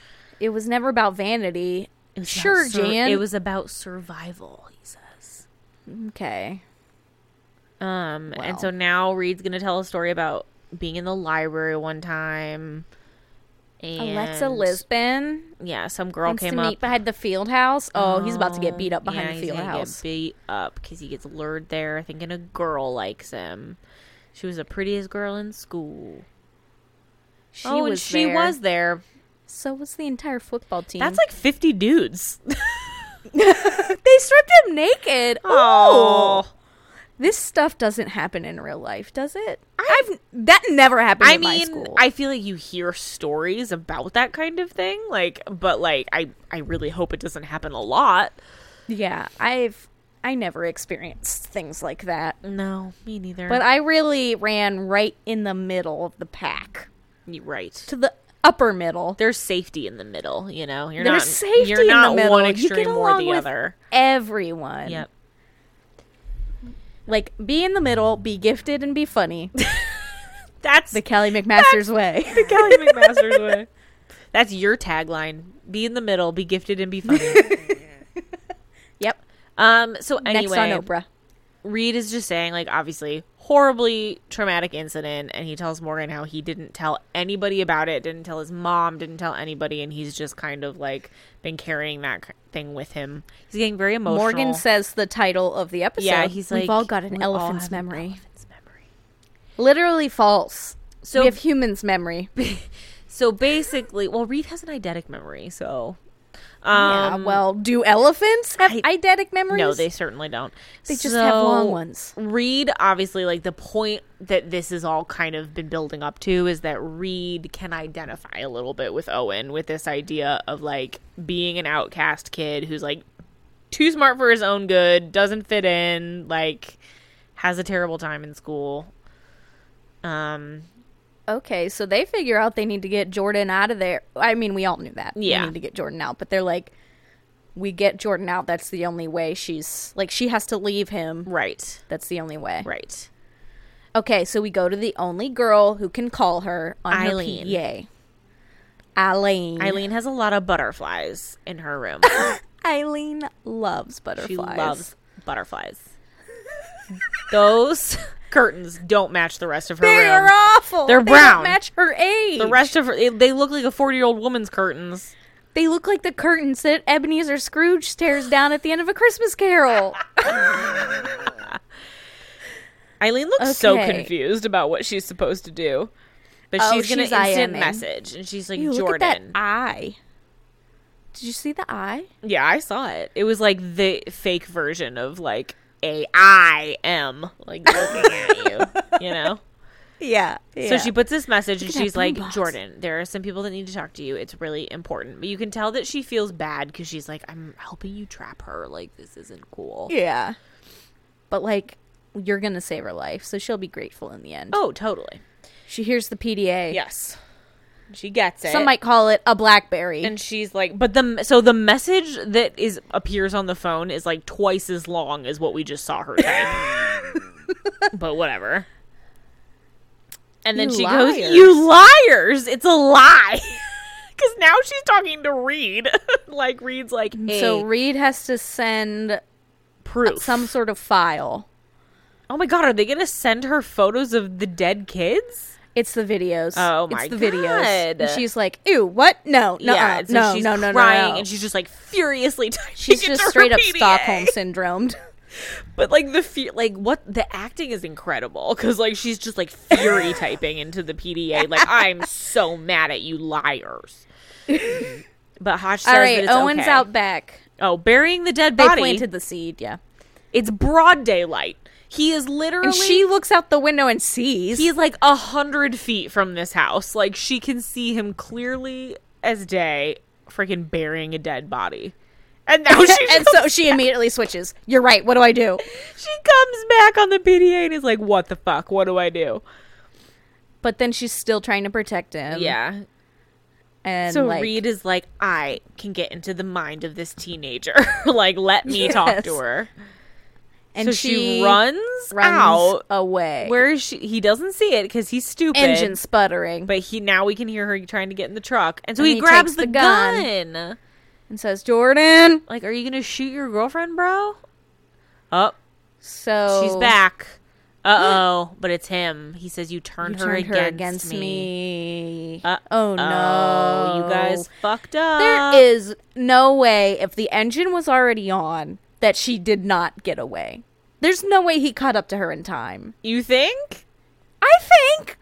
It was never about vanity. It was about Sure, Jan. It was about survival, he says. Okay. Um, Wow. and so now Reid's gonna tell a story about being in the library one time. And Alexa Lisbon Yeah, some girl wants to came meet up. behind the field house. Oh, he's about to get beat up Yeah, behind the he's field gonna house. Get beat up because he gets lured there, thinking a girl likes him. She was the prettiest girl in school. She oh, and was she there. was there. So was the entire football team. That's like fifty dudes. they stripped him naked. Oh. Oh, this stuff doesn't happen in real life, does it? I've that never happened I in my mean, school. I feel like you hear stories about that kind of thing, like, but like, I, I really hope it doesn't happen a lot. yeah, I've I never experienced things like that. No, me neither. But I really ran right in the middle of the pack You're right. to the upper middle. There's safety in the middle, you know. You're There's not safety You're in the not middle. one You get extreme or the with other. Everyone. Yep. Like be in the middle, be gifted and be funny. That's The Kelly McMaster's way. the Kelly McMaster's way. That's your tagline. Be in the middle, be gifted, and be funny. yep. um. So anyway, Next on Oprah. Reid is just saying, like, obviously, horribly traumatic incident, and he tells Morgan how he didn't tell anybody about it, didn't tell his mom, didn't tell anybody, and he's just kind of like been carrying that thing with him. He's getting very emotional. Morgan says the title of the episode. "Yeah, he's like, we've all got an "We all elephant's have an memory. elephant's memory." Literally false. So- we have humans' memory. So basically, well, Reid has an eidetic memory, so. Yeah. Um, Well, do elephants have I- eidetic memories? No, they certainly don't. They just have long ones. Reid, obviously, like the point that this has all kind of been building up to is that Reid can identify a little bit with Owen with this idea of like being an outcast kid who's like too smart for his own good, doesn't fit in, like has a terrible time in school. Um, Okay, so they figure out they need to get Jordan out of there. I mean, we all knew that. Yeah. We need to get Jordan out, but they're like, we get Jordan out. That's the only way she's like, she has to leave him. right, That's the only way. right. Okay, so we go to the only girl who can call her on Eileen. her PA. Eileen. Eileen has a lot of butterflies in her room. Eileen loves She butterflies. loves butterflies. Those curtains don't match the rest of her They room. are awful. They're They brown. Don't match her age. The rest of her, they- they look like a forty-year-old woman's curtains. They look like the curtains that Ebenezer Scrooge stares down at the end of a Christmas Carol. Eileen looks so confused about what she's supposed to do, but Oh, she's gonna she's instant IMing. message, and she's like, Ew, look at that "Jordan." eye. Did you see the eye? Yeah, I saw it. It was like the fake version of like a I am like looking at you, you know. Yeah. So she puts this message and she's like, boombox. Jordan, there are some people that need to talk to you. It's really important. But you can tell that she feels bad because she's like, I'm helping you trap her. Like, this isn't cool. Yeah. But like, you're gonna save her life, so she'll be grateful in the end. Oh, totally. She hears the PDA. Yes. She gets it. Some might call it a BlackBerry. and she's like, but the so the message that is appears on the phone is like twice as long as what we just saw her type. but whatever. And then You she goes, "You liars! It's a lie." Because now she's talking to Reid. like Reid's like, mm, hey, so Reid has to send proof. some sort of file. oh my god, are they gonna send her photos of the dead kids? It's the videos. Oh my it's the videos. And she's like, "Ew, what? No, no, yeah, so no, she's no, no, crying, no, no." and she's just like furiously typing. she's just straight up PDA. Stockholm syndromed. But like the fe- like what the acting is incredible because like she's just like fury typing into the PDA like I'm so mad at you liars. But Hotch says All right, Owen's okay. out back. Oh, burying the dead body. They planted the seed, yeah. It's broad daylight. He is literally. And she looks out the window and sees. He's like a hundred feet from this house. Like she can see him clearly as day, freaking burying a dead body. And now she and so she immediately switches. You're right. What do I do? she comes back on the PDA and is like, "What the fuck? What do I do?" But then she's still trying to protect him. Yeah. And so like, Reid is like, "I can get into the mind of this teenager. like, let me talk to her." And so she, she runs, runs out. away. Where is she? He doesn't see it because he's stupid. engine sputtering. But he now we can hear her trying to get in the truck, and so And he, he grabs the, the gun. gun. and says, "Jordan." Like, are you gonna shoot your girlfriend, bro? Oh, So she's back. Uh oh, but it's him. He says you You turned, her, turned against her against me. me. Uh, oh no! You guys fucked up. There is no way if the engine was already on that she did not get away. There's no way he caught up to her in time. You think? I think.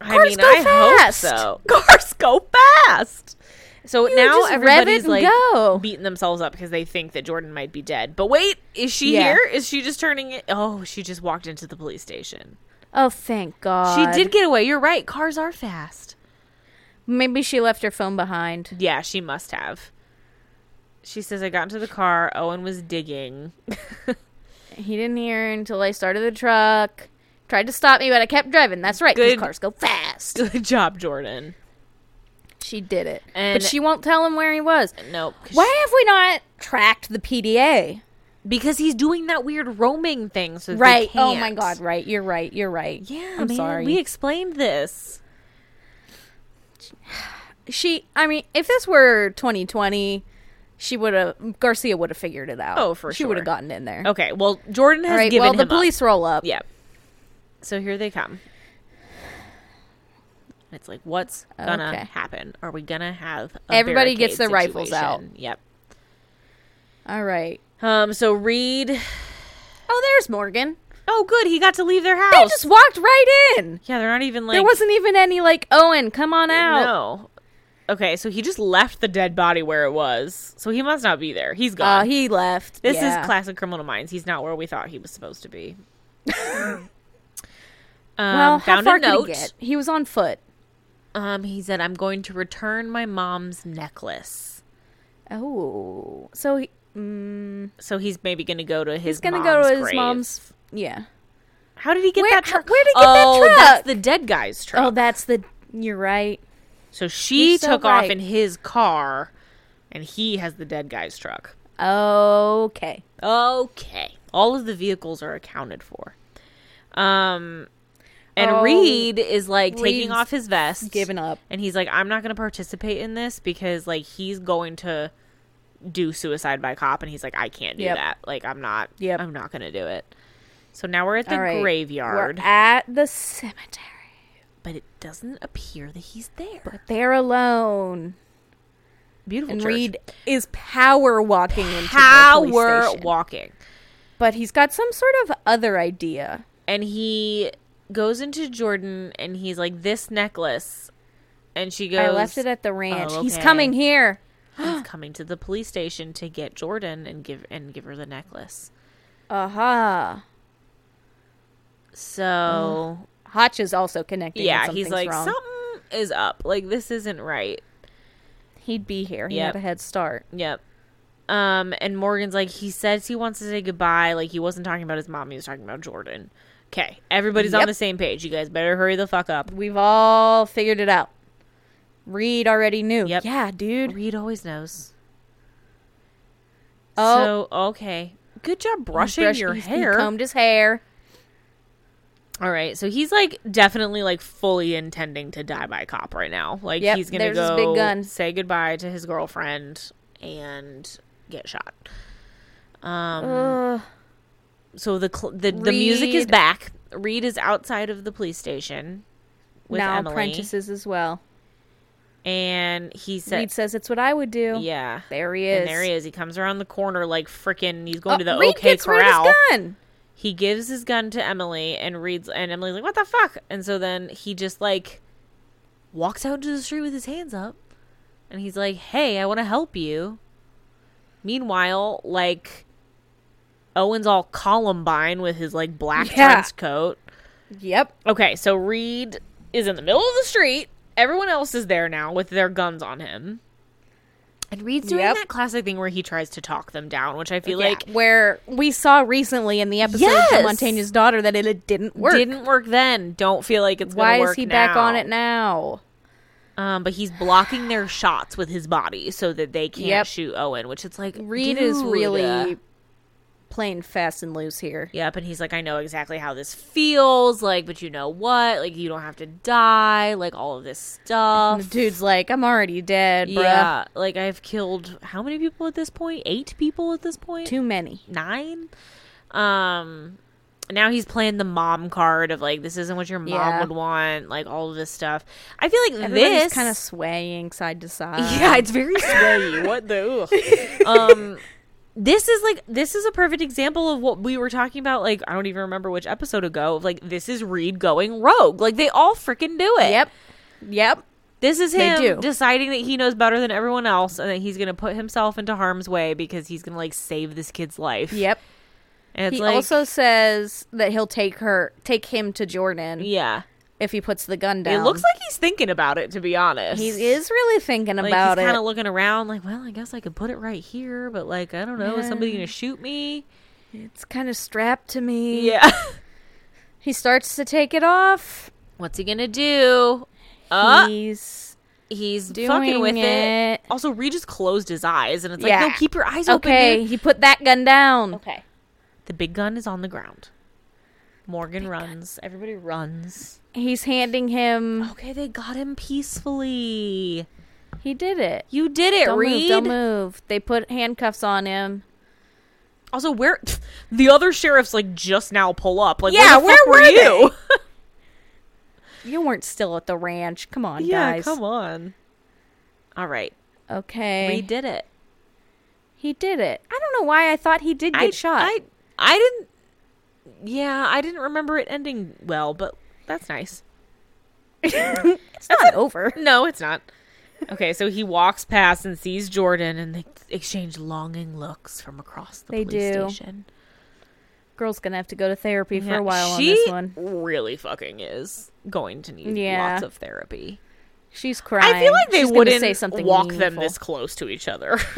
I Cars mean, go I fast. hope so. Cars go fast. So You now everybody's like go. beating themselves up because they think that Jordan might be dead. But wait, is she Yeah. here? Is she just turning it? Oh, she just walked into the police station. Oh, thank God. She did get away. You're right. Cars are fast. Maybe she left her phone behind. Yeah, she must have. She says, I got into the car. Owen was digging. He didn't hear until I started the truck. Tried to stop me, but I kept driving. That's right. Good. cars go fast. Good job, Jordan. She did it. And- but she won't tell him where he was. Nope. Why have we not tracked the PDA? because he's doing that weird roaming thing. So Right. Oh my. God. Right. You're right. You're right. Yeah, I'm man, sorry. We explained this. she. I mean, if this were 2020, she would have. Garcia would have figured it out. Oh, for sure. She would have gotten in there. Okay, well, Jordan has All right. given Well, the police roll up. Up. Yeah. So here they come. It's like, what's gonna Okay. happen? Are we gonna have a Everybody gets their rifles out. Yep. All right. Um. So Reed. Oh, there's Morgan. Oh, good. He got to leave their house. They just walked right in. yeah, they're not even like. there wasn't even any like Owen, come on out. No. Okay, so he just left the dead body where it was. So he must not be there. He's gone. he left. this Yeah. is classic Criminal Minds. He's not where we thought he was supposed to be. um, Well, how found far a could note. he get? He was on foot. Um, he said, "I'm going to return my mom's necklace." Oh, so he, mm, So he's maybe going to go to his. he's gonna mom's go to his grave. mom's. Yeah. How did he get Where- that truck? Where did he get that oh, truck? that's the dead guy's truck. Oh, that's the. You're right. So she so took off in his car, and he has the dead guy's truck. Okay. Okay, all of the vehicles are accounted for. Um, and Oh, Reid is like taking off his vest, Giving up. and he's like, "I'm not going to participate in this because like he's going to." do suicide by cop and he's like i can't do Yep. that like i'm not Yep. i'm not gonna do it so now we're at the right. graveyard We're at the cemetery. But it doesn't appear that he's there But They're alone. beautiful And church. Reid is power walking into the power police station. walking But he's got some sort of other idea. and he goes into jordan and he's like this necklace and she goes I left it at the oh, ranch. Oh, He's coming here. he's coming to the police station to get jordan and give and give her the necklace Aha. so Hotch is also connecting. yeah he's like wrong. something is up like this isn't right he'd be here. He Yep. had a head start. Yep. Um, and Morgan's like, he says he wants to say goodbye. Like, he wasn't talking about his mom. He was talking about Jordan. Okay. Everybody's on the same page. You guys better hurry the fuck up. We've all figured it out. Reid already knew. Yep. Yeah, dude. Reid always knows. Oh. So, okay. Good job brushing Brush- your he's- he hair. combed his hair. All right. So he's like definitely like fully intending to die by cop right now. Like Yep, he's going to go big gun. say goodbye to his girlfriend and get shot. Um, Ugh. so the cl- the the music is back. Reid is outside of the police station with now Emily, apprentices as well. and he said, Reid says it's what I would do. "Yeah." There he is. And there he is. He comes around the corner like freaking. He's going Oh, to the Reid OK gets rid of Corral. his gun. He gives his gun to Emily, and reads. And Emily's like, "What the fuck?" And so then he just like walks out into the street with his hands up, and he's like, "Hey, I want to help you." Meanwhile, like Owen's all Columbine with his like black Yeah. trench coat. Yep. Okay, so Reid is in the middle of the street. Everyone else is there now with their guns on him. And Reid's doing Yep. that classic thing where he tries to talk them down, which I feel Yeah, like where we saw recently in the episode Yes! of Montaigne's daughter that it, didn't work. didn't work then. Don't feel like it's Why gonna work is he back now. on it now? Um, but he's blocking their shots with his body so that they can't Yep. shoot Owen, which it's like Reid is really playing fast and loose here. Yep, and he's like, I know exactly how this feels, like, but you know what? Like, you don't have to die, like, all of this And stuff. the dude's like, I'm already dead, bruh. yeah, like, I've killed how many people at this point? Eight people at this point? Too many. Nine? Um, now he's playing the mom card of, like, this isn't what your mom Yeah. would want, like, all of this stuff. I feel like Everybody's this. Is kind of swaying side to side. Yeah, it's very swayy. what the? um, this is like this is a perfect example of what we were talking about. Like I don't even remember which episode ago. of Like this is Reid going rogue. Like they all freaking do it. Yep. Yep. This is him deciding that he knows better than everyone else, and that he's gonna put himself into harm's way because he's gonna like save this kid's life. Yep. And he like, also says that he'll take her, take him to Jordan yeah. If he puts the gun down. It looks like he's thinking about it. To be honest, he is really thinking Like, about he's it. kind of looking around, like, well, I guess I could put it right here, but like, I don't know, is somebody gonna shoot me? it's kind of strapped to me. Yeah. He starts to take it off. What's he gonna do? Uh, He's he's doing fucking with it. it. Also, Reid just closed his eyes, and it's like, Yeah. no, keep your eyes open. okay. dude. He put that gun down. Okay. The big gun is on the ground. Morgan runs. Everybody runs. He's handing him. Okay, they got him peacefully. He did it. You did it, Don't Reid. move. Don't move. They put handcuffs on him. Also, where the other sheriffs like just now pull up? Like, Yeah, where, where were, were you? You weren't still at the ranch. Come on, yeah, guys. come on. All right, Okay. Reid did it. He did it. I don't know why I thought he did get I, shot. I I didn't. Yeah, I didn't remember it ending well, but that's nice. it's not over. No, it's not. Okay, so he walks past and sees Jordan, and they exchange longing looks from across the They police do. station. Girl's gonna have to go to therapy for Yeah, a while on this one. really fucking is going to need Yeah. lots of therapy. She's crying. I feel like they She's gonna wouldn't say something walk them meaningful. this close to each other.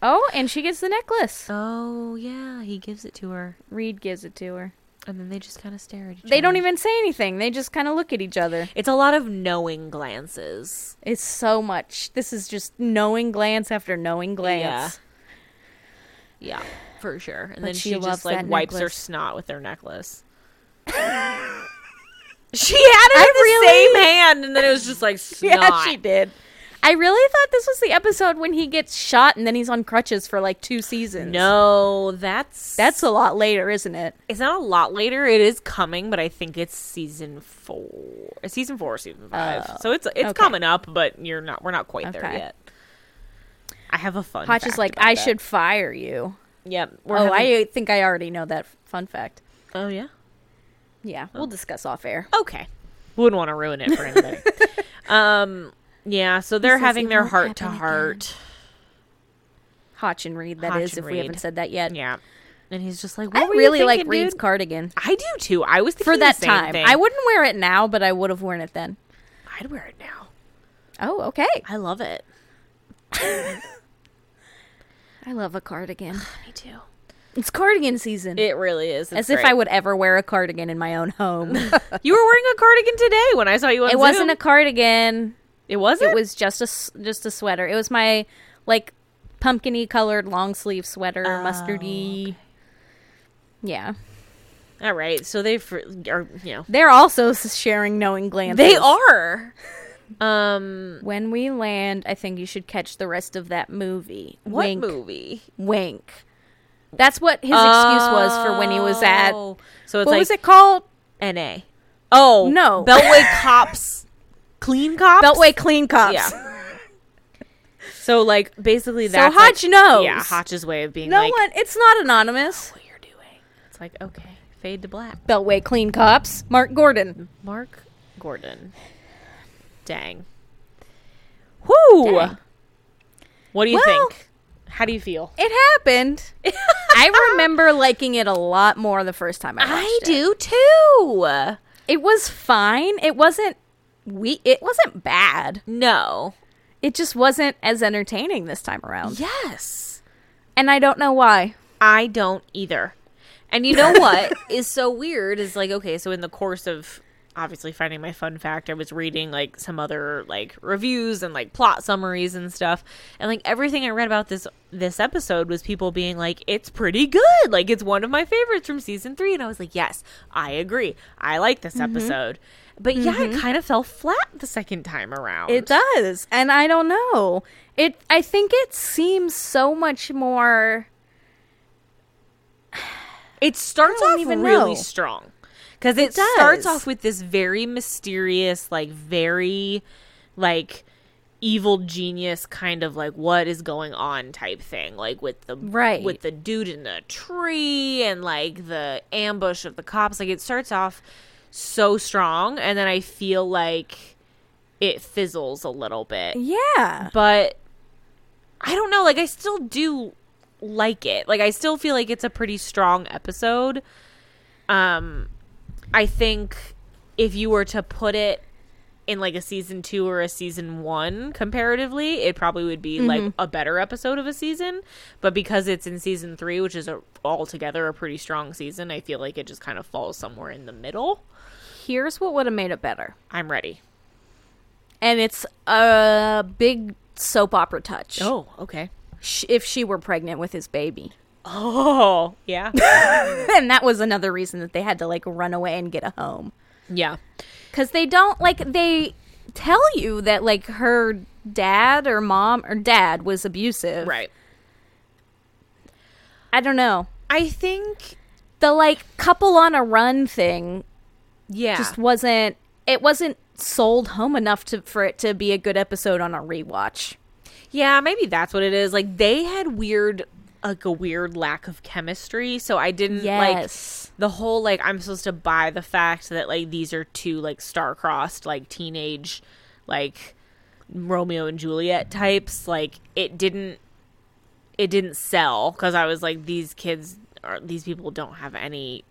Oh, and she gets the necklace. oh yeah, he gives it to her, Reid gives it to her. And then they just kind of stare at each other. They don't even say anything. They just kind of look at each other. It's a lot of knowing glances. It's so much. This is just knowing glance after knowing glance. Yeah, for sure. And But then she she, loves just like that wipes her necklace. snot with her necklace. she had it I in the really- same hand, and then it was just like snot. Yeah, she did. I really thought this was the episode when he gets shot and then he's on crutches for like two seasons. No, that's That's a lot later, isn't it? It's not a lot later. It is coming, but I think it's season four, uh, season four, or season five. Oh, so it's it's okay. coming up, but you're not. We're not quite there yet. I have a fun. Hotch fact is like, I that. should fire you. Yep. Oh, having- I think I already know that fun fact. Oh yeah. Yeah, we'll discuss off air. Okay. Wouldn't want to ruin it for anybody. um. Yeah. So they're having their heart to heart. Hotch and Reid, that Hotch is, if we haven't said that yet. Yeah. And he's just like, I really like thinking, Reid's dude? cardigan I do too. I was thinking for that the same time. thing. I wouldn't wear it now, but I would have worn it then. I'd wear it now. Oh, okay. I love it. I love a cardigan. Me too. It's cardigan season. It really is. As It's if. I would ever wear a cardigan in my own home. You were wearing a cardigan today when I saw you on it wasn't a cardigan. It wasn't. It was just a just a sweater. It was my like pumpkiny colored long sleeve sweater, Oh, mustardy. Yeah, all right. So they are you know, they're also sharing knowing glances. they are. Um, When we land, I think you should catch the rest of that movie. what Wink, movie? wink. That's what his excuse was for when he was at. Oh. So it's What like was it called? N.A. Oh No. Beltway cops, clean cops. Beltway Clean Cops. Yeah. So like basically that. So that's Hotch like, knows. Yeah, Hotch's way of being No like, one. It's not anonymous. what you're doing. It's like okay, fade to black. Beltway Clean Cops. Mark Gordon. Mark Gordon. Dang. Whoo. Dang. What do you Well- think? How do you feel? It happened. I remember liking it a lot more the first time I watched I it. I do too. It was fine. It wasn't we it wasn't bad. No. It just wasn't as entertaining this time around. Yes. And I don't know why. I don't either. And you know what is so weird is like okay, so in the course of obviously finding my fun fact, I was reading like some other like reviews and like plot summaries and stuff. And like everything I read about this this episode was people being like, It's pretty good. Like it's one of my favorites from season three. And I was like, Yes, I agree. I like this mm-hmm. episode. But yeah, it mm-hmm. kind of fell flat the second time around. It does. And I don't know. It I think it seems so much more It starts off even really know. strong because it, does. starts off with this very mysterious, like very like evil genius kind of like what is going on type thing like with the Right. with the dude in the tree and like the ambush of the cops like it starts off so strong and then i feel like it fizzles a little bit Yeah. but I don't know. Like, I still do like it. Like, I still feel like it's a pretty strong episode. Um, I think if you were to put it in like a season two or a season one comparatively, it probably would be like mm-hmm. a better episode of a season. But because it's in season three, which is a, altogether a pretty strong season, I feel like it just kind of falls somewhere in the middle. Here's what would have made it better. I'm ready. And it's a big soap opera touch. Oh, okay. If she were pregnant with his baby. Oh, yeah. and that was another reason that they had to like run away and get a home. yeah. Cuz they don't like they tell you that like her dad or mom or dad was abusive. Right. I don't know. I think The like couple on a run thing yeah. just wasn't it wasn't sold home enough to for it to be a good episode on a rewatch. Yeah, maybe that's what it is. Like they had weird like a weird lack of chemistry, so I didn't Yes. like the whole like I'm supposed to buy the fact that like these are two like star-crossed like teenage like Romeo and Juliet types. Like it didn't it didn't sell cuz I was like these kids are these people don't have any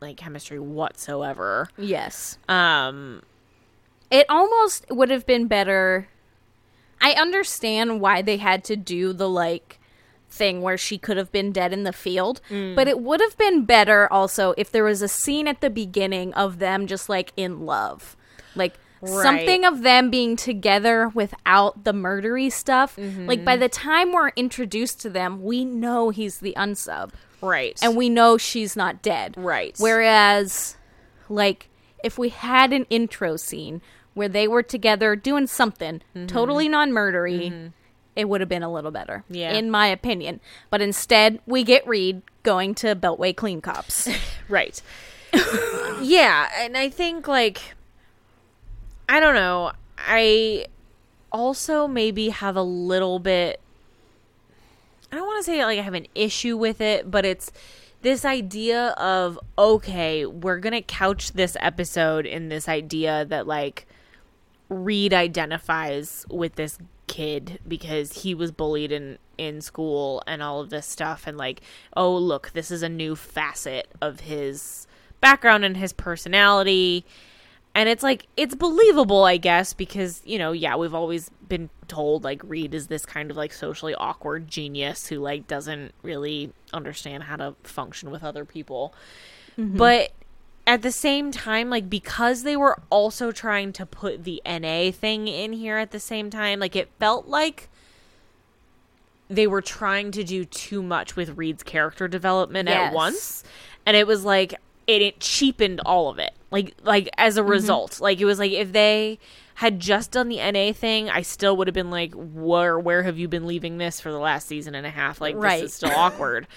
like chemistry whatsoever. Yes. Um It almost would have been better. I understand why they had to do the like thing where she could have been dead in the field, mm. but it would have been better also if there was a scene at the beginning of them just like in love. Like Right. something of them being together without the murdery stuff. Mm-hmm. Like by the time we're introduced to them, we know he's the unsub right. and we know she's not dead. Right. Whereas, like, if we had an intro scene where they were together doing something mm-hmm. totally non murdery, mm-hmm. It would have been a little better. Yeah. In my opinion. But instead, we get Reid going to Beltway Clean Cops. Right. yeah, and I think like I don't know. I also maybe have a little bit I don't want to say like I have an issue with it, but it's this idea of okay, we're going to couch this episode in this idea that like Reid identifies with this kid because he was bullied in in school and all of this stuff. And like oh look this is a new facet of his background and his personality. And it's like it's believable i guess because you know yeah we've always been told like Reid is this kind of like socially awkward genius who like doesn't really understand how to function with other people. Mm-hmm. But at the same time like because they were also trying to put the na thing in here at the same time like it felt like they were trying to do too much with Reid's character development at once. And it was like it, it cheapened all of it. Like like as a mm-hmm. result. Like it was like if they had just done the na thing i still would have been like where where have you been leaving this for the last season and a half? Like Right. this is still awkward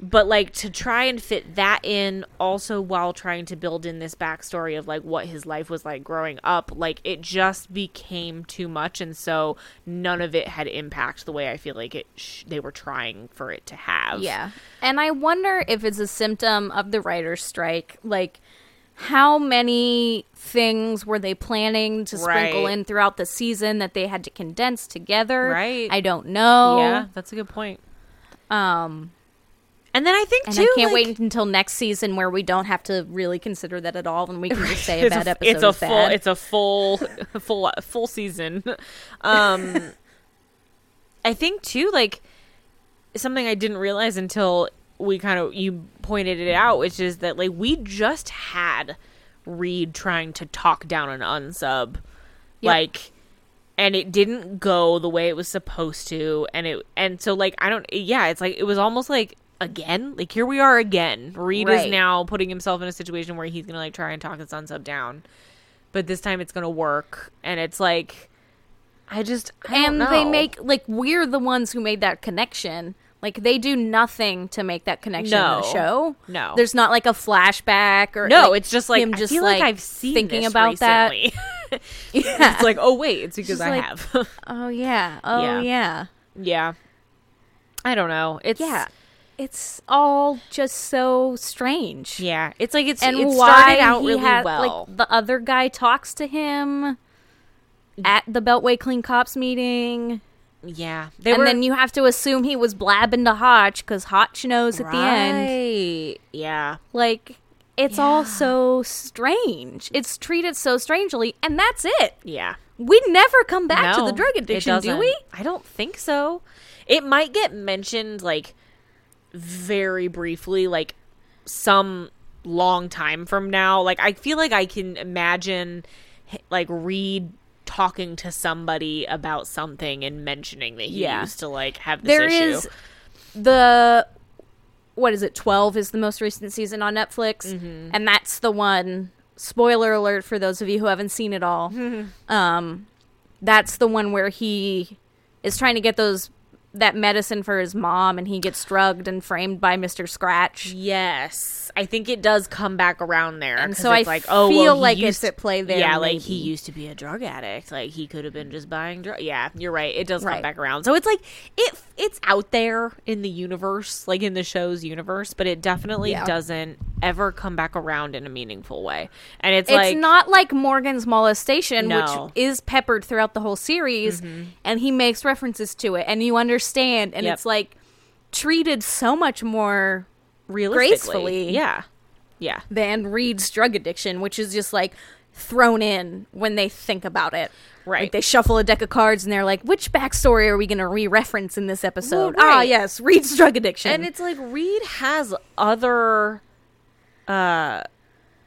but like to try and fit that in also while trying to build in this backstory of like what his life was like growing up like it just became too much and so none of it had impact the way i feel like it sh- they were trying for it to have yeah. And I wonder if it's a symptom of the writer's strike. Like, how many things were they planning to sprinkle Right. in throughout the season that they had to condense together? Right. I don't know. yeah that's a good point Um, and then i think And too I can't like- wait until next season where we don't have to really consider that at all, and we can just say a it's bad a, episode it's a is full bad. it's a full full full season um i think too like something i didn't realize until we kind of you pointed it out which is that like we just had Reid trying to talk down an unsub. Yep. Like and it didn't go the way it was supposed to and it and so like I don't yeah, it's like it was almost like again, like here we are again. Reid is now putting himself in a situation where he's to like try and talk his unsub down. But this time it's to work and it's like I just I and they make like we're the ones who made that connection. Like they do nothing to make that connection in No. the show. No. there's not like a flashback or No, like, it's just like him just like, like, I've seen thinking about that. Yeah. it's like, oh wait, it's because just I like- have. Oh yeah. Oh Yeah. yeah. yeah. I don't know. It's Yeah. It's all just so strange. Yeah, it's like it's And it why started out he really had well. like the other guy talks to him at the Beltway Clean Cops meeting. yeah, they and were then you have to assume he was blabbing to Hotch because Hotch knows at the end. Right. Yeah, Like, it's all so strange. It's treated so strangely, and that's it. yeah. We never come back to the drug addiction, do we? I don't think so. It might get mentioned like very briefly, like some long time from now. Like I feel like I can imagine like Reid talking to somebody about something and mentioning that he Yeah. used to like have this There issue. is the what is it? Twelve is the most recent season on Netflix, Mm-hmm. and that's the one. Spoiler alert for those of you who haven't seen it all. um, that's the one where he is trying to get those that medicine for his mom, and he gets drugged and framed by Mister Scratch. Yes, I think it does come back around there. And so I like, oh, feel well, like used it's at play there, Yeah, like he used to be a drug addict. Like he could have been just buying drugs. Yeah, you're right. It does come back around. So it's like it it's out there in the universe, like in the show's universe, but it definitely Yeah. doesn't ever come back around in a meaningful way. And it's, It's like not like Morgan's molestation, No. Mm-hmm. which is peppered throughout the whole series, and he makes references to it, and you understand, and Yep. it's like treated so much more realistically. gracefully. Yeah, yeah. than Reid's drug addiction, which is just like thrown in when they think about it. Right. Like they shuffle a deck of cards and they're like, which backstory are we going to re reference in this episode? Well, Ah, yes, Reid's drug addiction. And it's like Reid has other uh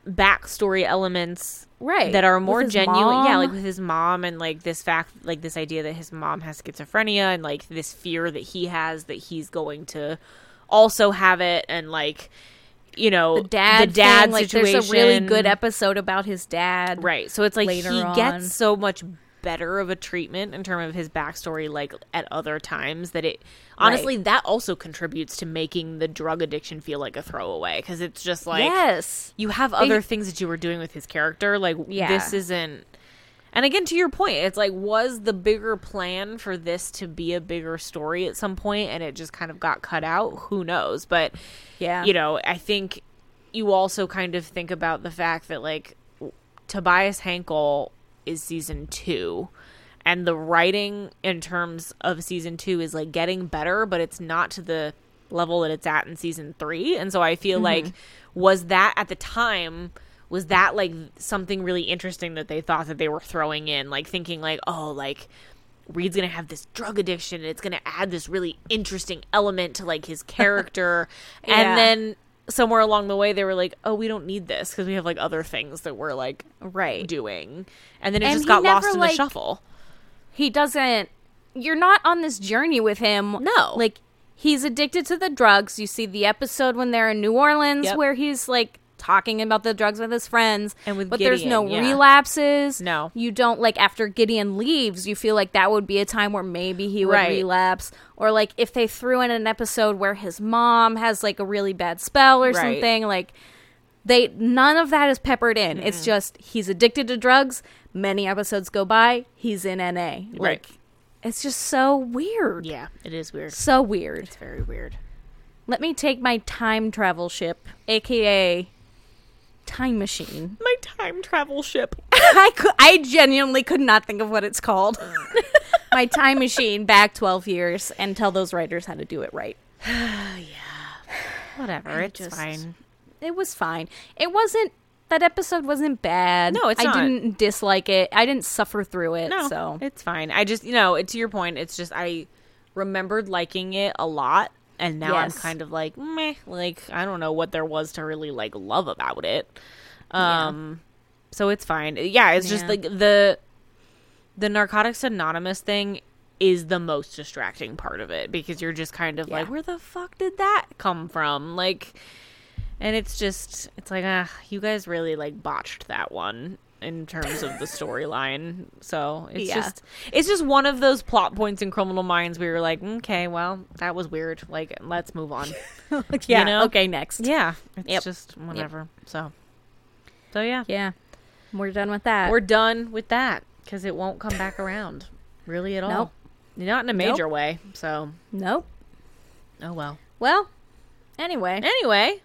backstory elements right. that are more genuine yeah like with his mom and like this fact like this idea that his mom has schizophrenia and like this fear that he has that he's going to also have it and like you know the dad, the dad thing, like, situation There's a really good episode about his dad. right so it's like later he on. gets so much better of a treatment in terms of his backstory like at other times that it honestly that also contributes to making the drug addiction feel like a throwaway because it's just like yes. you have other things that you were doing with his character like Yeah. this isn't and again to your point it's like was the bigger plan for this to be a bigger story at some point and it just kind of got cut out who knows but Yeah. you know i think you also kind of think about the fact that like tobias hankel is season two. And the writing in terms of season two is like getting better but it's not to the level that it's at in season three. And so i feel mm-hmm. like was that at the time was that like something really interesting that they thought that they were throwing in? Like thinking like oh like Reid's gonna have this drug addiction and it's gonna add this really interesting element to like his character. Yeah. and then somewhere along the way they were like oh we don't need this because we have like other things that we're like Right. doing and then it And just got lost in like- the shuffle he doesn't you're not on this journey with him No. like he's addicted to the drugs you see the episode when they're in new orleans Yep. where he's like talking about the drugs with his friends And with but there's no yeah. relapses No. you don't like after gideon leaves you feel like that would be a time where maybe he would Right. relapse or like if they threw in an episode where his mom has like a really bad spell or Right. something like they none of that is peppered in it's just he's addicted to drugs many episodes go by he's in na like Right. it's just so weird yeah it is weird so weird it's very weird let me take my time travel ship aka time machine my time travel ship i could, i genuinely could not think of what it's called my time machine back 12 years and tell those writers how to do it right yeah. whatever it's just- fine it was fine. It wasn't that episode wasn't bad. No, it's I not. didn't dislike it. I didn't suffer through it. No, so it's fine. I just, you know, to your point, it's just I remembered liking it a lot, and now Yes. I'm kind of like, meh. Like I don't know what there was to really like love about it. Um, so it's fine. Yeah, it's just like the the Narcotics Anonymous thing is the most distracting part of it because you're just kind of like, where the fuck did that come from? Like, and it's just, it's like, ah, you guys really like botched that one in terms of the storyline. So it's Yeah. just, it's just one of those plot points in Criminal Minds where you're like, okay, well, that was weird. Like, let's move on. yeah. know? Okay. Next. yeah, it's Yep. just whatever. So, so yeah. Yeah. We're done with that. We're done with that because it won't come back around, really at all. Nope. Not in a major way. So, nope. oh well. Well. Anyway. Anyway,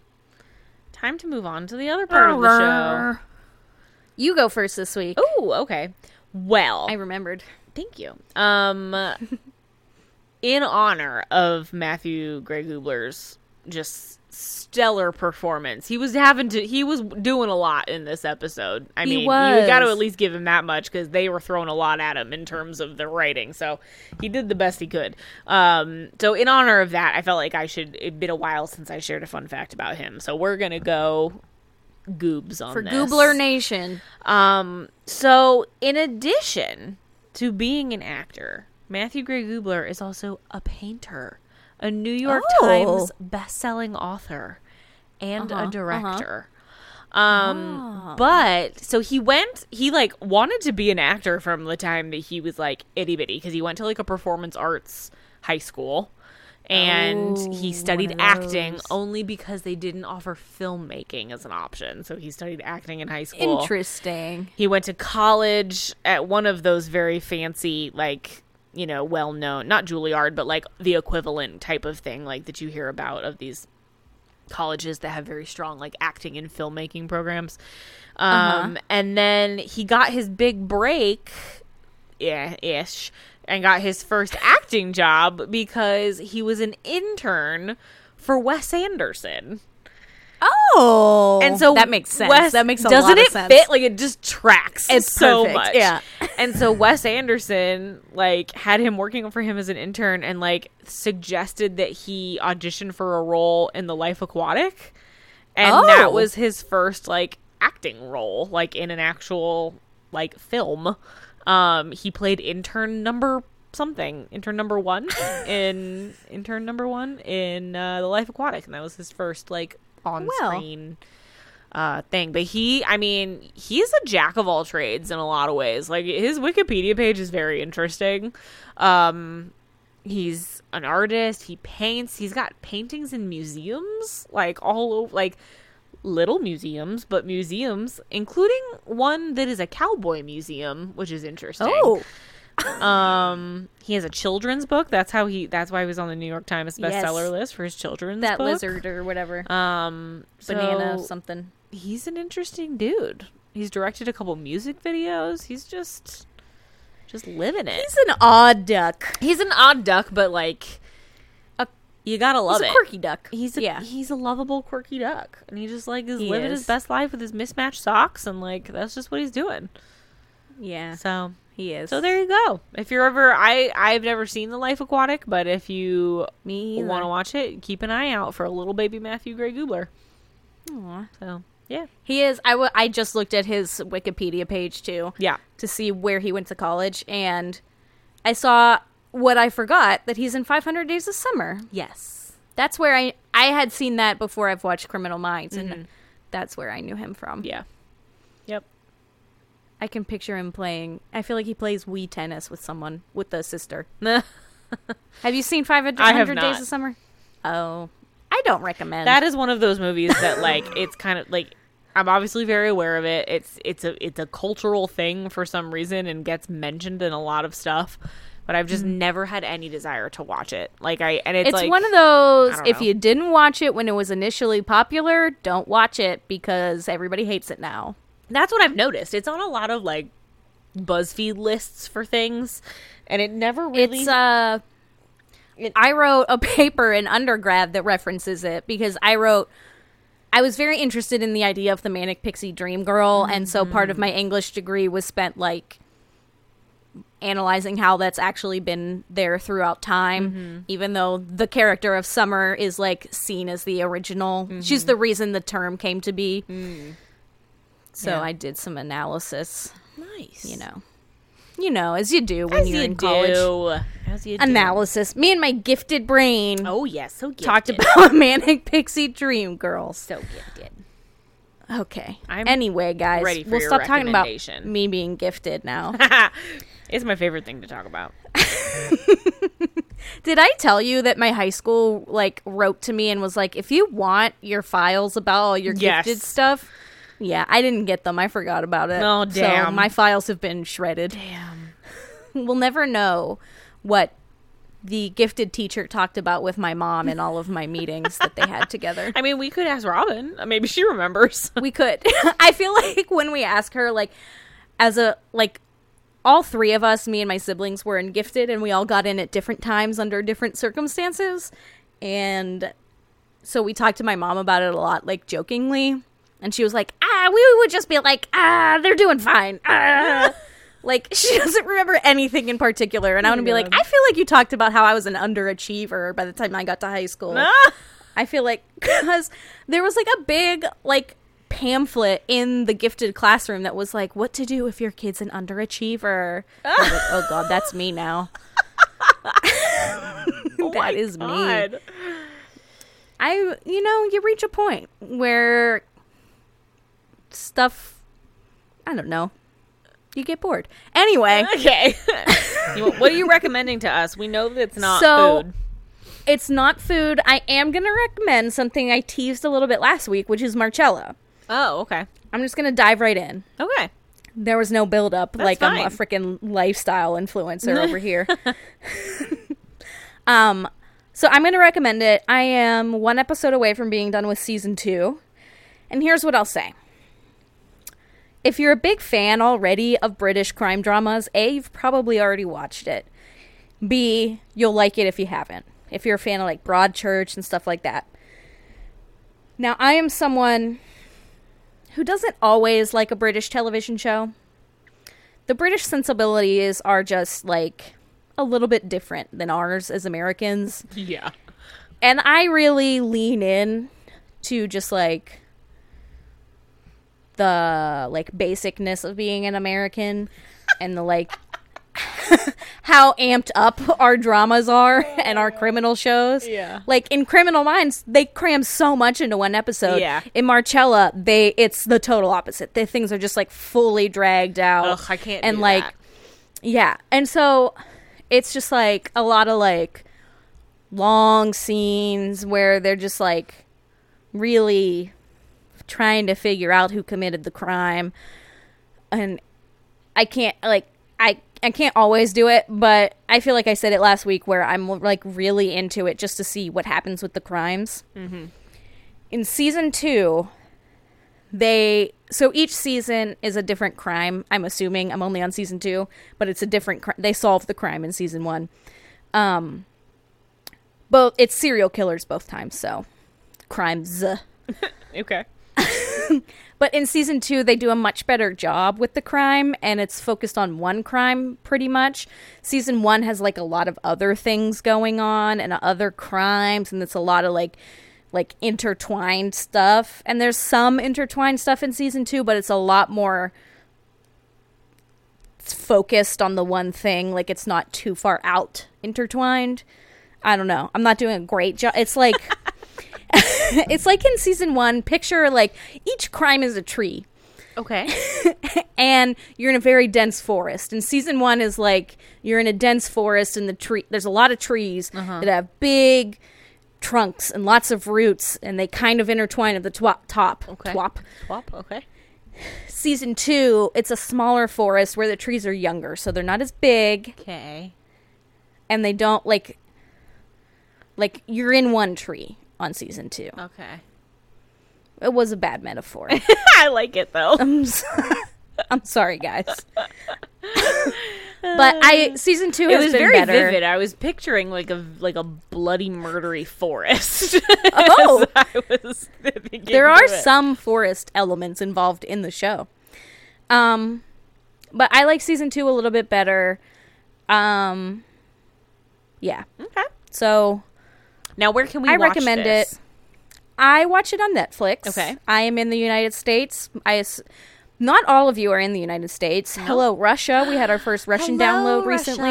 time to move on to the other part of the show. You go first this week. Oh, okay. Well, I remembered. thank you. Um, in honor of Matthew Gray Gubler's just stellar performance, he was having to. He was doing a lot in this episode. I He mean, you got to at least give him that much because they were throwing a lot at him in terms of the writing. So he did the best he could. Um, so in honor of that, I felt like I should. It'd been a while since I shared a fun fact about him, so we're gonna go goobs on For this. Gubler Nation. Um, so in addition to being an actor, Matthew Gray Gubler is also a painter, a New York Oh. Times best-selling author, and Uh-huh, a uh-huh. director. Um, Ah. but so he went, he like wanted to be an actor from the time that he was like itty bitty because he went to like a performance arts high school and Oh, he studied acting only because they didn't offer filmmaking as an option. So he studied acting in high school. Interesting. He went to college at one of those very fancy, like, you know, well known, not Juilliard, but like the equivalent type of thing, like that you hear about of these colleges that have very strong, like, acting and filmmaking programs. Um, And then he got his big break, yeah, ish, and got his first acting job because he was an intern for Wes Anderson. Oh, And so that makes sense. Wes- that makes a doesn't lot it sense. fit? Like it just tracks. It's so perfect, much. yeah. and so Wes Anderson like had him working for him as an intern and like suggested that he audition for a role in The Life Aquatic, and Oh. that was his first like acting role, like in an actual like film. Um, he played intern number something, intern number one in intern number one in uh, The Life Aquatic, and that was his first like on screen uh thing. But he i mean he's a jack of all trades in a lot of ways. Like his wikipedia page is very interesting. Um he's an artist. He paints. He's got paintings in museums like all over like little museums but museums including one that is a cowboy museum which is interesting Oh, um he has a children's book that's how he that's why he was on the new york times Yes. bestseller list for his children's that book. lizard or whatever, um banana so- something. he's an interesting dude. He's directed a couple music videos. He's just just living it. He's an odd duck. He's an odd duck, but like you gotta love He's a it. quirky duck. He's a yeah. he's a lovable quirky duck, and he just like is He living is. his best life with his mismatched socks, and like that's just what he's doing. yeah, So he is. so there you go. If you're ever I I've never seen the Life Aquatic, but if you me want to watch it, keep an eye out for a little baby Matthew Gray Gubler. to. So yeah, He is. I, w- I just looked at his Wikipedia page too yeah. to see where he went to college, and I saw what I forgot that he's in 500 Days of Summer. Yes. That's where I I had seen that before I've watched Criminal Minds, and mm-hmm. that's where I knew him from. Yeah. Yep. I can picture him playing. I feel like he plays Wii tennis with someone with the sister. Have you seen 500 have Days not. of Summer? Oh, I don't recommend. that is one of those movies that like it's kind of like I'm obviously very aware of it. It's it's a it's a cultural thing for some reason and gets mentioned in a lot of stuff, but I've just never had any desire to watch it. Like I and it's, it's like one of those. If know. you didn't watch it when it was initially popular, don't watch it because everybody hates it now. that's what I've noticed. It's on a lot of like BuzzFeed lists for things, and it never really. It's uh It- I wrote a paper in undergrad that references it because I wrote I was very interested in the idea of the manic pixie dream girl and so part of my English degree was spent like analyzing how that's actually been there throughout time mm-hmm. even though the character of Summer is like seen as the original. Mm-hmm. She's the reason the term came to be. Mm. So Yeah. I did some analysis, Nice. you know. You know, as you do when as you're you in college. do. As you do. Analysis. Me and my gifted brain Oh yes, so gifted. talked about Manic Pixie Dream Girls. so gifted. Okay. I'm anyway, guys, we'll stop talking about me being gifted now. it's my favorite thing to talk about. Did I tell you that my high school like wrote to me and was like, if you want your files about all your Yes. gifted stuff? Yeah, I didn't get them. I forgot about it. Oh, So damn. my files have been shredded. Damn. We'll never know what the gifted teacher talked about with my mom in all of my meetings that they had together. I mean, we could ask Robin. Uh, Maybe she remembers. We could. I feel like when we ask her, like, as a, like, all three of us, me and my siblings, were in gifted and we all got in at different times under different circumstances. And so we talked to my mom about it a lot, like, jokingly. And she was like, ah, we would just be like, ah, they're doing fine. Ah. Like, she doesn't remember anything in particular. And I want to be like, I feel like you talked about how I was an underachiever by the time I got to high school. I feel like because there was like a big like pamphlet in the gifted classroom that was like what to do if your kid's an underachiever. Like, oh god, that's me now. Oh That is me. I you know, you reach a point where stuff I don't know. You get bored. Anyway, Okay. What are you recommending to us? We know that it's not So- food. it's not food. I am going to recommend something I teased a little bit last week, which is Marcella. Oh, okay. I'm just going to dive right in. Okay. There was no build up like I'm a freaking lifestyle influencer over here. um so I'm going to recommend it. I am one episode away from being done with season 2. And here's what I'll say. If you're a big fan already of British crime dramas, A, you've probably already watched it. B, you'll like it if you haven't. If you're a fan of like Broadchurch and stuff like that. Now, I am someone who doesn't always like a British television show. The British sensibilities are just like a little bit different than ours as Americans. Yeah. And I really lean in to just like the like basicness of being an American and the like how amped up our dramas are and our criminal shows. Yeah. Like in Criminal Minds, they cram so much into one episode. Yeah. In Marcella, they it's the total opposite. The things are just like fully dragged out. Ugh, I can't. and like that. yeah. And so it's just like a lot of like long scenes where they're just like really trying to figure out who committed the crime. And I can't like I I can't always do it, but I feel like I said it last week where I'm like really into it just to see what happens with the crimes. Mm-hmm. In season two, they so each season is a different crime. I'm assuming I'm only on season two, but it's a different. Cr- they solve the crime in season one. Um, both it's serial killers both times, so crimes. okay. But in season two, they do a much better job with the crime, and it's focused on one crime pretty much. Season one has like a lot of other things going on and other crimes, and it's a lot of like like intertwined stuff. And there's some intertwined stuff in season two, but it's a lot more focused on the one thing. Like it's not too far out intertwined. I don't know. I'm not doing a great job. It's like it's like in season one. Picture like each crime is a tree, Okay. and you're in a very dense forest. And season one is like you're in a dense forest, and the tree there's a lot of trees uh-huh. that have big trunks and lots of roots, and they kind of intertwine at the twop, top. Okay. Twop. Swap. Okay. Season two, it's a smaller forest where the trees are younger, so they're not as big, Okay. and they don't like like you're in one tree on season two. Okay. It was a bad metaphor. I like it though. I'm, s- I'm sorry, guys. but I season two it has was been very better. vivid. I was picturing like a like a bloody murdery forest. Oh. as I was There are some forest elements involved in the show. Um, but I like season two a little bit better. Um, yeah. Okay. So Now where can we? I watch recommend this? it. I watch it on Netflix. Okay. I am in the United States. I, not all of you are in the United States. Hello, Russia. We had our first Russian download recently.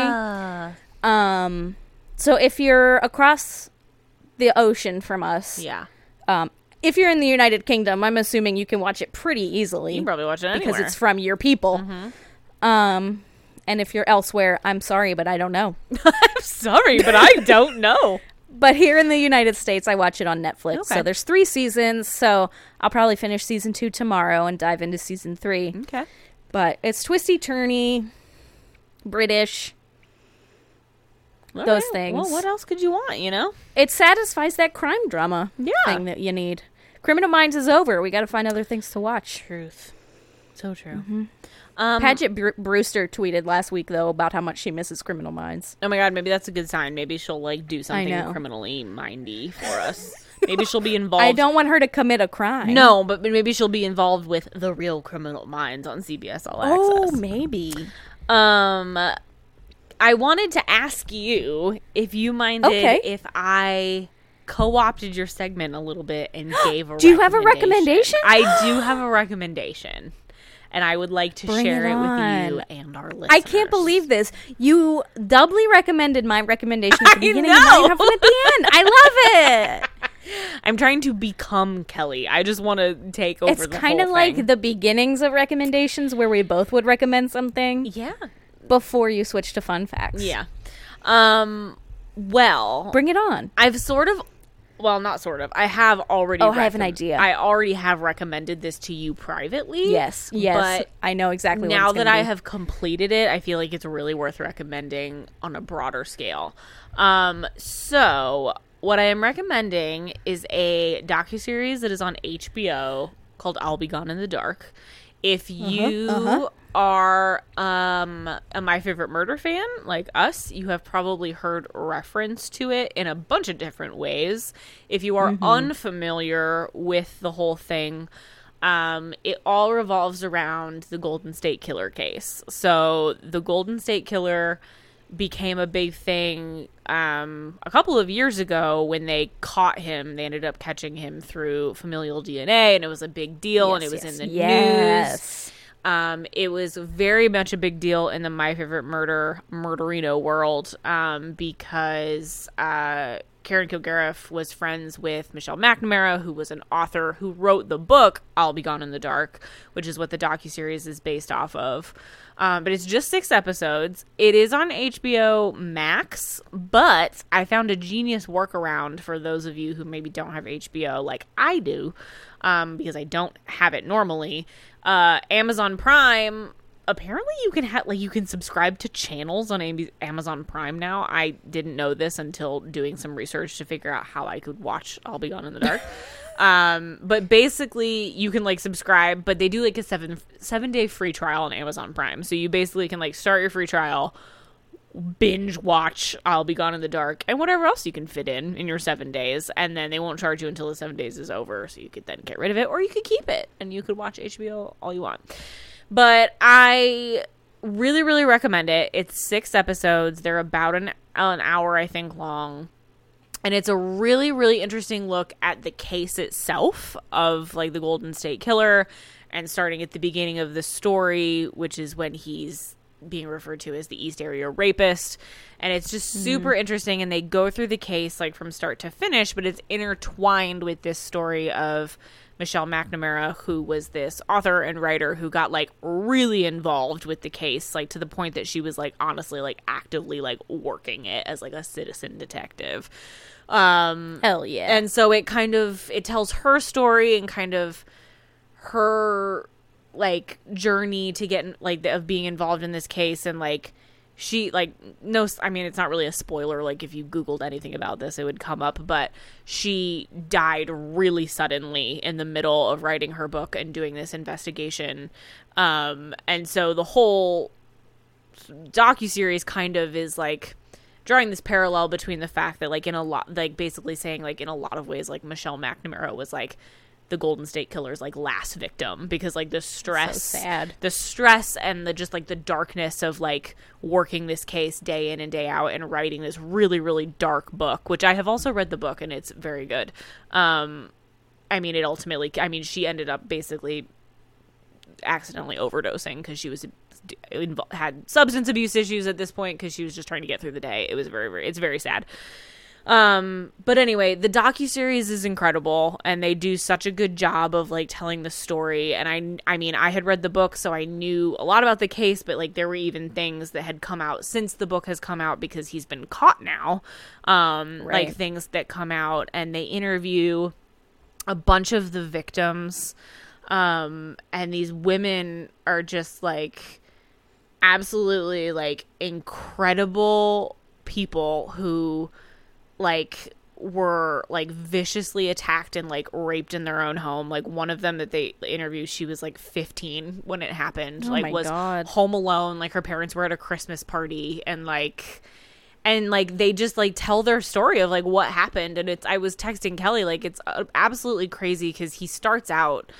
Um, so if you're across the ocean from us, Yeah. um, if you're in the United Kingdom, I'm assuming you can watch it pretty easily You can probably watch it anywhere. because it's from your people. Um, and if you're elsewhere, I'm sorry, but I don't know. I'm sorry, but I don't know. But here in the United States, I watch it on Netflix. Okay. So there's three seasons. So I'll probably finish season two tomorrow and dive into season three. Okay. But it's twisty turny, British. All Those right. things. Well, what else could you want, you know? It satisfies that crime drama Yeah. thing that you need. Criminal Minds is over. We got to find other things to watch. Truth. So true. Mm-hmm. Um, Paget Bru- Brewster tweeted last week though about how much she misses Criminal Minds. oh my god, maybe that's a good sign. Maybe she'll like do something criminally mindy for us. maybe she'll be involved. I don't want her to commit a crime. No, but maybe she'll be involved with the real Criminal Minds on CBS All Access. Oh, maybe. Um, I wanted to ask you if you minded Okay. if I co-opted your segment a little bit and gave a Do you have a recommendation? I do have a recommendation. And I would like to Bring share it it, with you and our listeners. I can't believe this. You doubly recommended my recommendation at the I beginning and now you have one at the end. I love it. I'm trying to become Kelly. I just want to take over the It's kind of like the beginnings of recommendations where we both would recommend something Yeah. before you switch to fun facts. Yeah. Um well, Bring it on. I've sort of well, not sort of. I have already Oh, I have an idea. I already have recommended this to you privately. Yes. Yes. But I know exactly what now that I be. have completed it, I feel like it's really worth recommending on a broader scale. Um, so what I am recommending is a docu series that is on HBO called I'll Be Gone in the Dark. If you uh-huh. Are um, a My Favorite Murder fan like us, you have probably heard reference to it in a bunch of different ways. If you are unfamiliar with the whole thing, um, it all revolves around the Golden State Killer case. So the Golden State Killer became a big thing um, a couple of years ago when they caught him. They ended up catching him through familial DNA, and it was a big deal, and it was Yes, in the news. Um, it was very much a big deal in the My Favorite Murder Murderino world um, because uh, Karen Kilgariff was friends with Michelle McNamara, who was an author who wrote the book "I'll Be Gone in the Dark," which is what the docuseries is based off of. Um, but it's just six episodes. It is on HBO Max, but I found a genius workaround for those of you who maybe don't have HBO like I do, um, because I don't have it normally. Uh, Amazon Prime. Apparently, you can have like you can subscribe to channels on Am- Amazon Prime now. I didn't know this until doing some research to figure out how I could watch I'll Be Gone in the Dark. um, but basically, you can like subscribe, but they do like a seven seven day free trial on Amazon Prime. So you basically can like start your free trial, binge watch I'll Be Gone in the Dark and whatever else you can fit in in your seven days, and then they won't charge you until the seven days is over. So you could then get rid of it, or you could keep it and you could watch HBO all you want. But I really, really recommend it. It's six episodes. They're about an an hour, I think, long and it's a really really interesting look at the case itself of like the golden state killer and starting at the beginning of the story which is when he's being referred to as the east area rapist and it's just super interesting and they go through the case like from start to finish but it's intertwined with this story of Michelle McNamara, who was this author and writer who got like really involved with the case, like to the point that she was like honestly like actively like working it as like a citizen detective. Um Hell yeah. and so it kind of it tells her story and kind of her like journey to get like of being involved in this case and like she like no i mean it's not really a spoiler like if you googled anything about this it would come up but she died really suddenly in the middle of writing her book and doing this investigation. Um and so the whole docu-series kind of is like drawing this parallel between the fact that like in a lot like basically saying like in a lot of ways like Michelle McNamara was like the Golden State Killer's like last victim because like the stress sad. the stress and the just like the darkness of like working this case day in and day out and writing this really really dark book which I have also read the book and it's very good um I mean it ultimately I mean she ended up basically accidentally overdosing because she was had substance abuse issues at this point because she was just trying to get through the day. It was very very it's very sad. Um, but anyway, the docu series is incredible, and they do such a good job of like telling the story. And I, I mean, I had read the book, so I knew a lot about the case, but like there were even things that had come out since the book has come out because he's been caught now. Um, Right. like things that come out, and they interview a bunch of the victims. Um, and these women are just like absolutely like incredible people who like were like viciously attacked and like raped in their own home. Like one of them that they interviewed she was like 15 when it happened. Oh like was God. home alone. Like her parents were at a christmas party and like and like they just like tell their story of like what happened. And it's i was texting kelly like it's uh, absolutely crazy because he starts out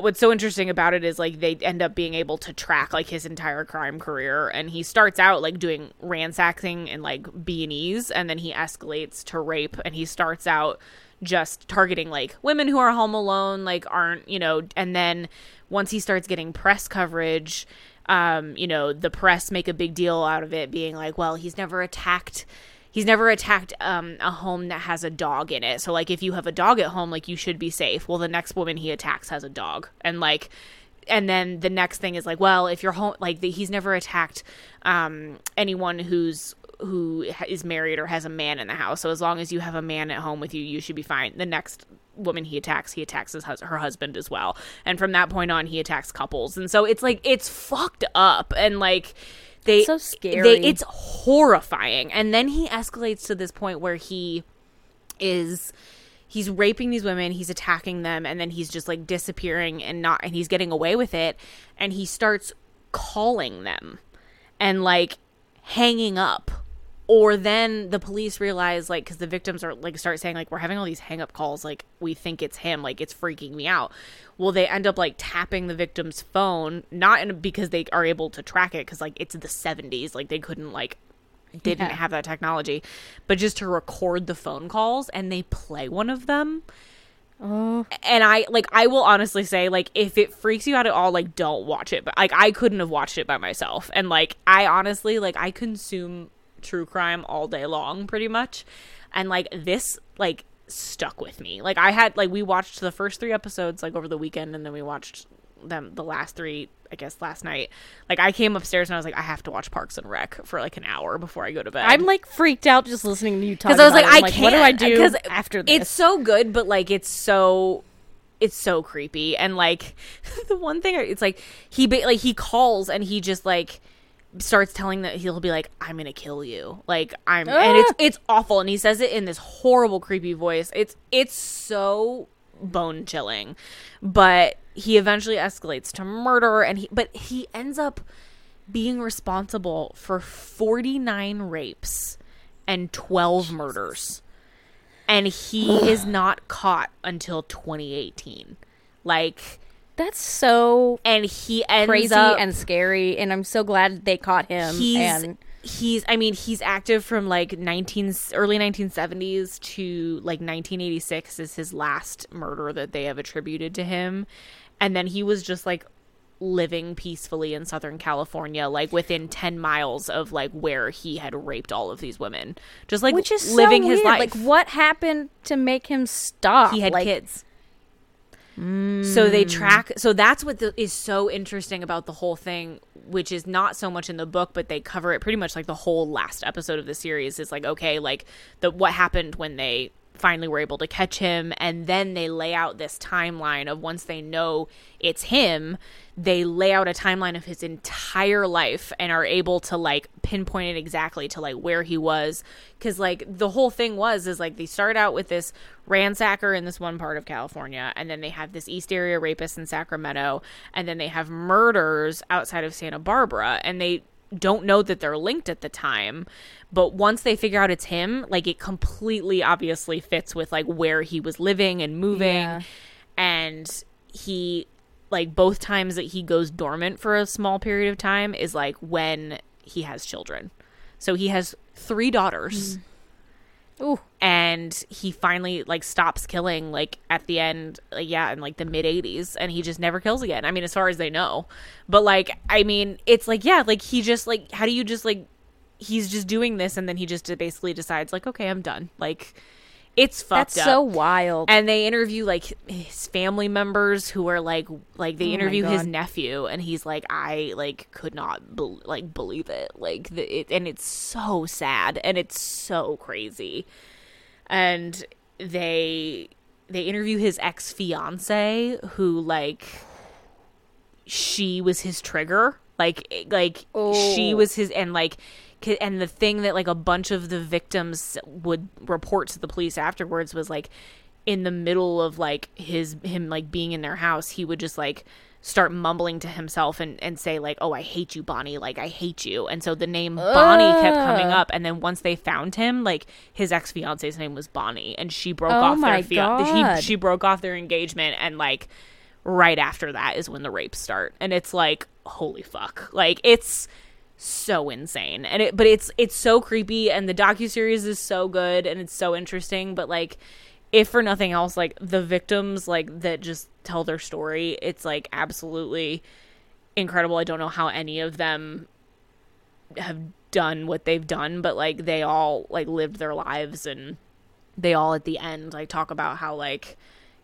what's so interesting about it is like they end up being able to track like his entire crime career and he starts out like doing ransacking and like b&e's and then he escalates to rape and he starts out just targeting like women who are home alone like aren't you know and then once he starts getting press coverage um you know the press make a big deal out of it being like well he's never attacked he's never attacked um, a home that has a dog in it. So like if you have a dog at home, like you should be safe. Well, the next woman he attacks has a dog, and like, and then the next thing is like, well, if you're home, like the, he's never attacked um, anyone who's who is married or has a man in the house. So as long as you have a man at home with you, you should be fine. The next woman he attacks, he attacks his her husband as well. And from that point on, he attacks couples. And so it's like it's fucked up and like they So scary. they- it's horrifying. And then he escalates to this point where he is he's raping these women, he's attacking them, and then he's just like disappearing and not and he's getting away with it. And he starts calling them and like hanging up. Or then the police realize, like, because the victims are like start saying, like, we're having all these hang up calls, like, we think it's him, like, it's freaking me out. Well, they end up like tapping the victim's phone, not in, because they are able to track it, because like it's the 70s, like, they couldn't, like, didn't Yeah. have that technology, but just to record the phone calls and they play one of them. Oh, And I like I will honestly say like if it freaks you out at all like don't watch it. But like I couldn't have watched it by myself. And like I honestly like I consume true crime all day long pretty much. And like this like stuck with me. Like I had like we watched the first 3 episodes like over the weekend and then we watched them the last 3 I guess last night. Like I came upstairs and I was like I have to watch Parks and Rec for like an hour before I go to bed. I'm like freaked out just listening to you talk. because I was like. I can't. What do I do 'cause after this? It's so good, but like it's so, it's so creepy. And like the one thing, it's like he ba- like he calls and he just like starts telling that he'll be like, "I'm gonna kill you." Like I'm, and it's Ah! it's awful. And he says it in this horrible, creepy voice. It's it's so bone chilling, but he eventually escalates to murder, and he but he ends up being responsible for 49 rapes and 12 murders. And he is not caught until 2018. Like That's so and he ends crazy up and scary, and I'm so glad they caught him. he's and he's I mean, he's active from like 19 early 1970s to like 1986 is his last murder that they have attributed to him. And then he was just like living peacefully in Southern California, like within 10 miles of like where he had raped all of these women. Just like which is living so his life. Like, what happened to make him stop? he had like, kids. So they track. So that's what the, is so interesting about the whole thing, which is not so much in the book, but they cover it pretty much like the whole last episode of the series. Is like okay, like the what happened when they finally were able to catch him, and then they lay out this timeline of once they know it's him, they lay out a timeline of his entire life and are able to like pinpoint it exactly to like where he was. Because like the whole thing was is like they start out with this ransacker in this one part of california and then they have this east area rapist in sacramento and then they have murders outside of santa barbara and they don't know that they're linked at the time but once they figure out it's him like it completely obviously fits with like where he was living and moving. Yeah. and he like both times that he goes dormant for a small period of time is like when he has children. So he has three daughters mm. Ooh, and he finally like stops killing like at the end like, yeah in like the mid 80s and he just never kills again. I mean as far as they know. But like i mean it's like yeah like he just like how do you just like he's just doing this and then he just basically decides like okay i'm done. Like it's fucked That's up. so wild. and they interview like his family members who are like like they Oh interview his nephew and he's like i like could not bel like believe it. Like the, it and it's so sad and it's so crazy. And they they interview his ex-fiance who like she was his trigger. Like like she Oh. was his and like and the thing that like a bunch of the victims would report to the police afterwards was like in the middle of like his him like being in their house he would just like start mumbling to himself and and say like oh i hate you bonnie. Like i hate you. And so the name bonnie kept coming up and then once they found him like his ex-fiance's name was bonnie and she broke Oh off their fian- he, she broke off their engagement and like right after that is when the rapes start. And it's like holy fuck. Like it's so insane and it but it's it's so creepy and the docu-series is so good and it's so interesting but like if for nothing else like the victims like that just tell their story it's like absolutely incredible i don't know how any of them have done what they've done but like they all like lived their lives and they all at the end like talk about how like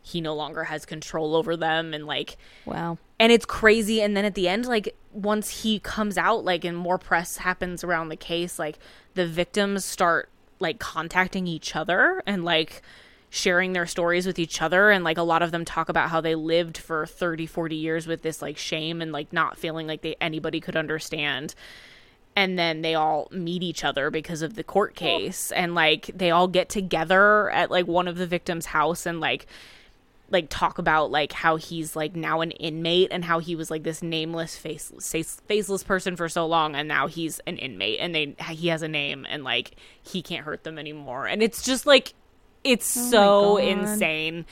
he no longer has control over them and like wow. And it's crazy. And then at the end like once he comes out like and more press happens around the case like the victims start like contacting each other and like sharing their stories with each other. And like a lot of them talk about how they lived for 30 40 years with this like shame and like not feeling like they anybody could understand. And then they all meet each other because of the court case. And like they all get together at like one of the victims house and like like talk about like how he's like now an inmate and how he was like this nameless faceless face, faceless person for so long and now he's an inmate and they he has a name and like he can't hurt them anymore. And it's just like it's oh so insane.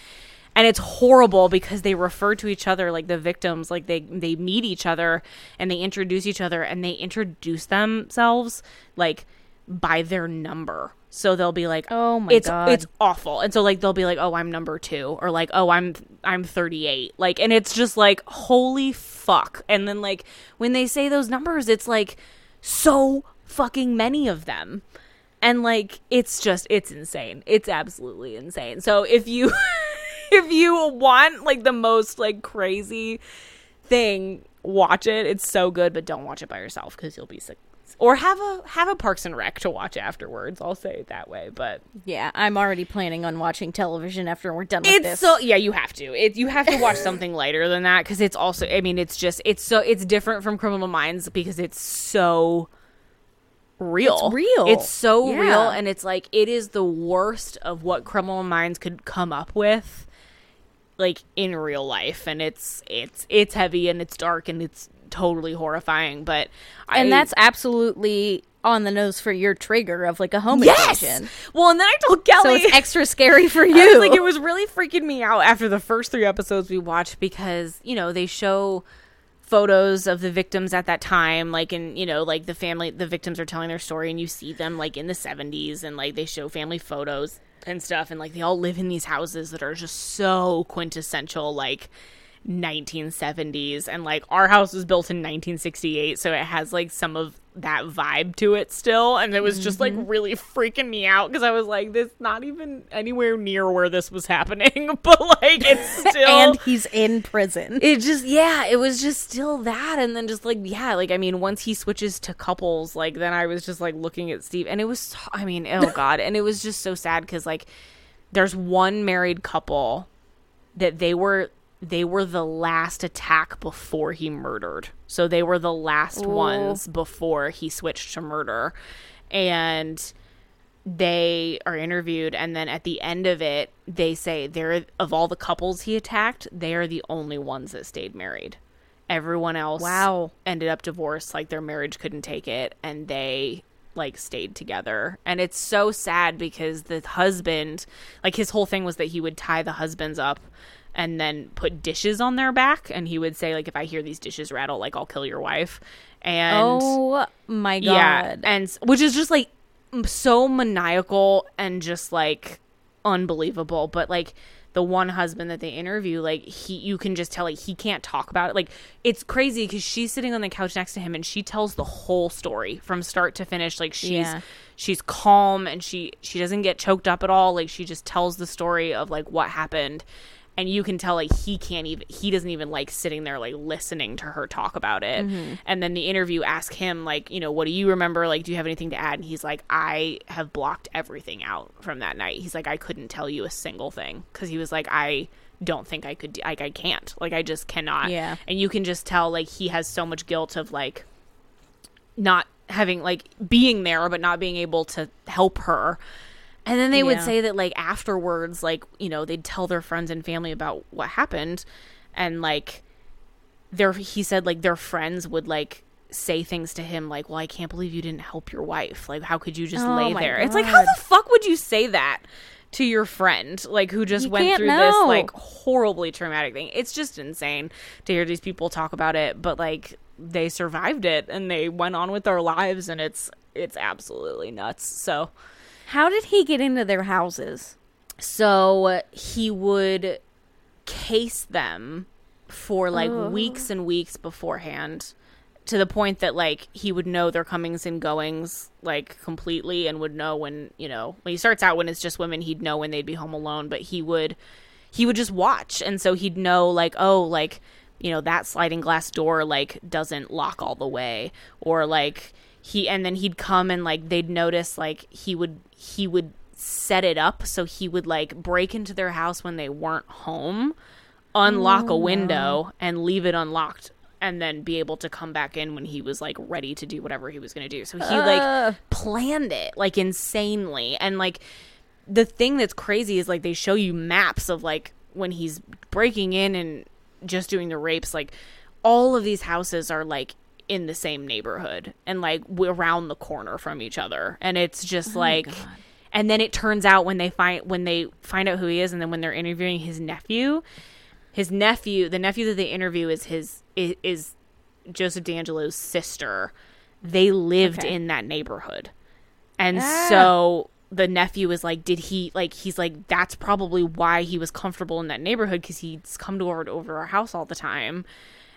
And it's horrible because they refer to each other like the victims like they they meet each other and they introduce each other and they introduce themselves like by their number so they'll be like Oh my it's God. it's awful. And so like they'll be like oh i'm number two or like oh i'm i'm 38 like and it's just like holy fuck. And then like when they say those numbers it's like so fucking many of them. And like it's just it's insane. It's absolutely insane. So if you if you want like the most like crazy thing watch it. It's so good but don't watch it by yourself because you'll be sick or have a have a parks and rec to watch afterwards i'll say it that way but Yeah, I'm already planning on watching television after we're done with it's this. so yeah you have to it you have to watch something lighter than that because it's also i mean it's just it's so it's different from criminal minds because it's so real It's real. it's so Yeah. real and it's like it is the worst of what criminal minds could come up with like in real life and it's it's it's heavy and it's dark and it's totally horrifying but and I, that's absolutely on the nose for your trigger of like a home yes invasion. well and then i told Kelly, So it's extra scary for you. like, it was really freaking me out after the first three episodes we watched because you know they show photos of the victims at that time like and you know like the family the victims are telling their story and you see them like in the 70s and like they show family photos and stuff and like they all live in these houses that are just so quintessential like 1970s and like our house was built in 1968 so it has like some of that vibe to it still and it was just like mm-hmm. really freaking me out because i was like this not even anywhere near where this was happening but like it's still and he's in prison. it just yeah it was just still that and then just like yeah like i mean once he switches to couples like then i was just like looking at steve and it was so- i mean oh god and it was just so sad because like there's one married couple that they were they were the last attack before he murdered so they were the last Ooh. ones before he switched to murder and they are interviewed and then at the end of it they say they're of all the couples he attacked they are the only ones that stayed married everyone else Wow. ended up divorced like their marriage couldn't take it and they like stayed together and it's so sad because the husband like his whole thing was that he would tie the husbands up and then put dishes on their back and he would say like if i hear these dishes rattle like i'll kill your wife and oh my god. yeah, and which is just like so maniacal and just like unbelievable. But like the one husband that they interview, like he, you can just tell like he can't talk about it. Like it's crazy because she's sitting on the couch next to him and she tells the whole story from start to finish. Like she's Yeah. she's calm and she she doesn't get choked up at all. Like she just tells the story of like what happened. And you can tell like he can't even he doesn't even like sitting there like listening to her talk about it. Mm-hmm. And then the interview asks him like, you know, what do you remember? Like, do you have anything to add? And he's like, I have blocked everything out from that night. He's like, I couldn't tell you a single thing because he was like, I don't think I could, do- like, I can't, like, I just cannot. Yeah. And you can just tell like he has so much guilt of like not having like being there but not being able to help her and then they would say that like afterwards like you know they'd tell their friends and family about what happened. And like their he said like their friends would like say things to him like well i can't believe you didn't help your wife. Like how could you just Oh lay there? It's like how the fuck would you say that to your friend like who just You went through this like horribly traumatic thing? It's just insane to hear these people talk about it but like they survived it and they went on with their lives and it's it's absolutely nuts. So How did he get into their houses? so he would case them for like weeks and weeks beforehand to the point that like he would know their comings and goings like completely and would know when, you know, when he starts out when it's just women, he'd know when they'd be home alone, but he would he would just watch and so he'd know like, oh, like, you know, that sliding glass door like doesn't lock all the way or like he and then he'd come and like they'd notice like he would he would set it up so he would like break into their house when they weren't home unlock a window and leave it unlocked and then be able to come back in when he was like ready to do whatever he was going to do. So he Uh. like planned it like insanely. And like the thing that's crazy is like they show you maps of like when he's breaking in and just doing the rapes like all of these houses are like in the same neighborhood and like around the corner from each other. And it's just like and then it turns out when they find when they find out who he is and then when they're interviewing his nephew his nephew the nephew that they interview is his is, is joseph DeAngelo's sister. They lived Okay. in that neighborhood. And Ah. so the nephew is like did he like he's like that's probably why he was comfortable in that neighborhood because he's come to over, over our house all the time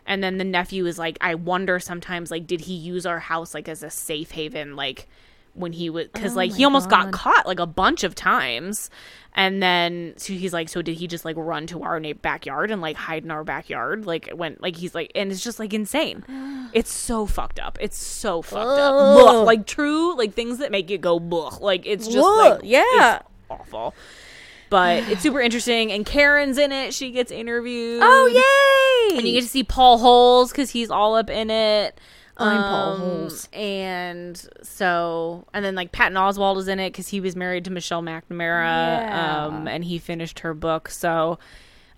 and then the nephew is like i wonder sometimes like did he use our house like as a safe haven like when he was because Oh like he almost got caught like a bunch of times. And then so he's like so did he just like run to our na- backyard and like hide in our backyard? Like when like he's like and it's just like insane. It's so fucked up. It's so fucked up. Blech. like true like things that make you go blech. like it's just Ugh, like yeah. awful but it's super interesting and karen's in it she gets interviewed Oh yay! and you get to see Paul Holes because he's all up in it. I'm Paul Um, Holes. and so and then like Patton Oswalt is in it because he was married to Michelle McNamara, Yeah. um, and he finished her book. So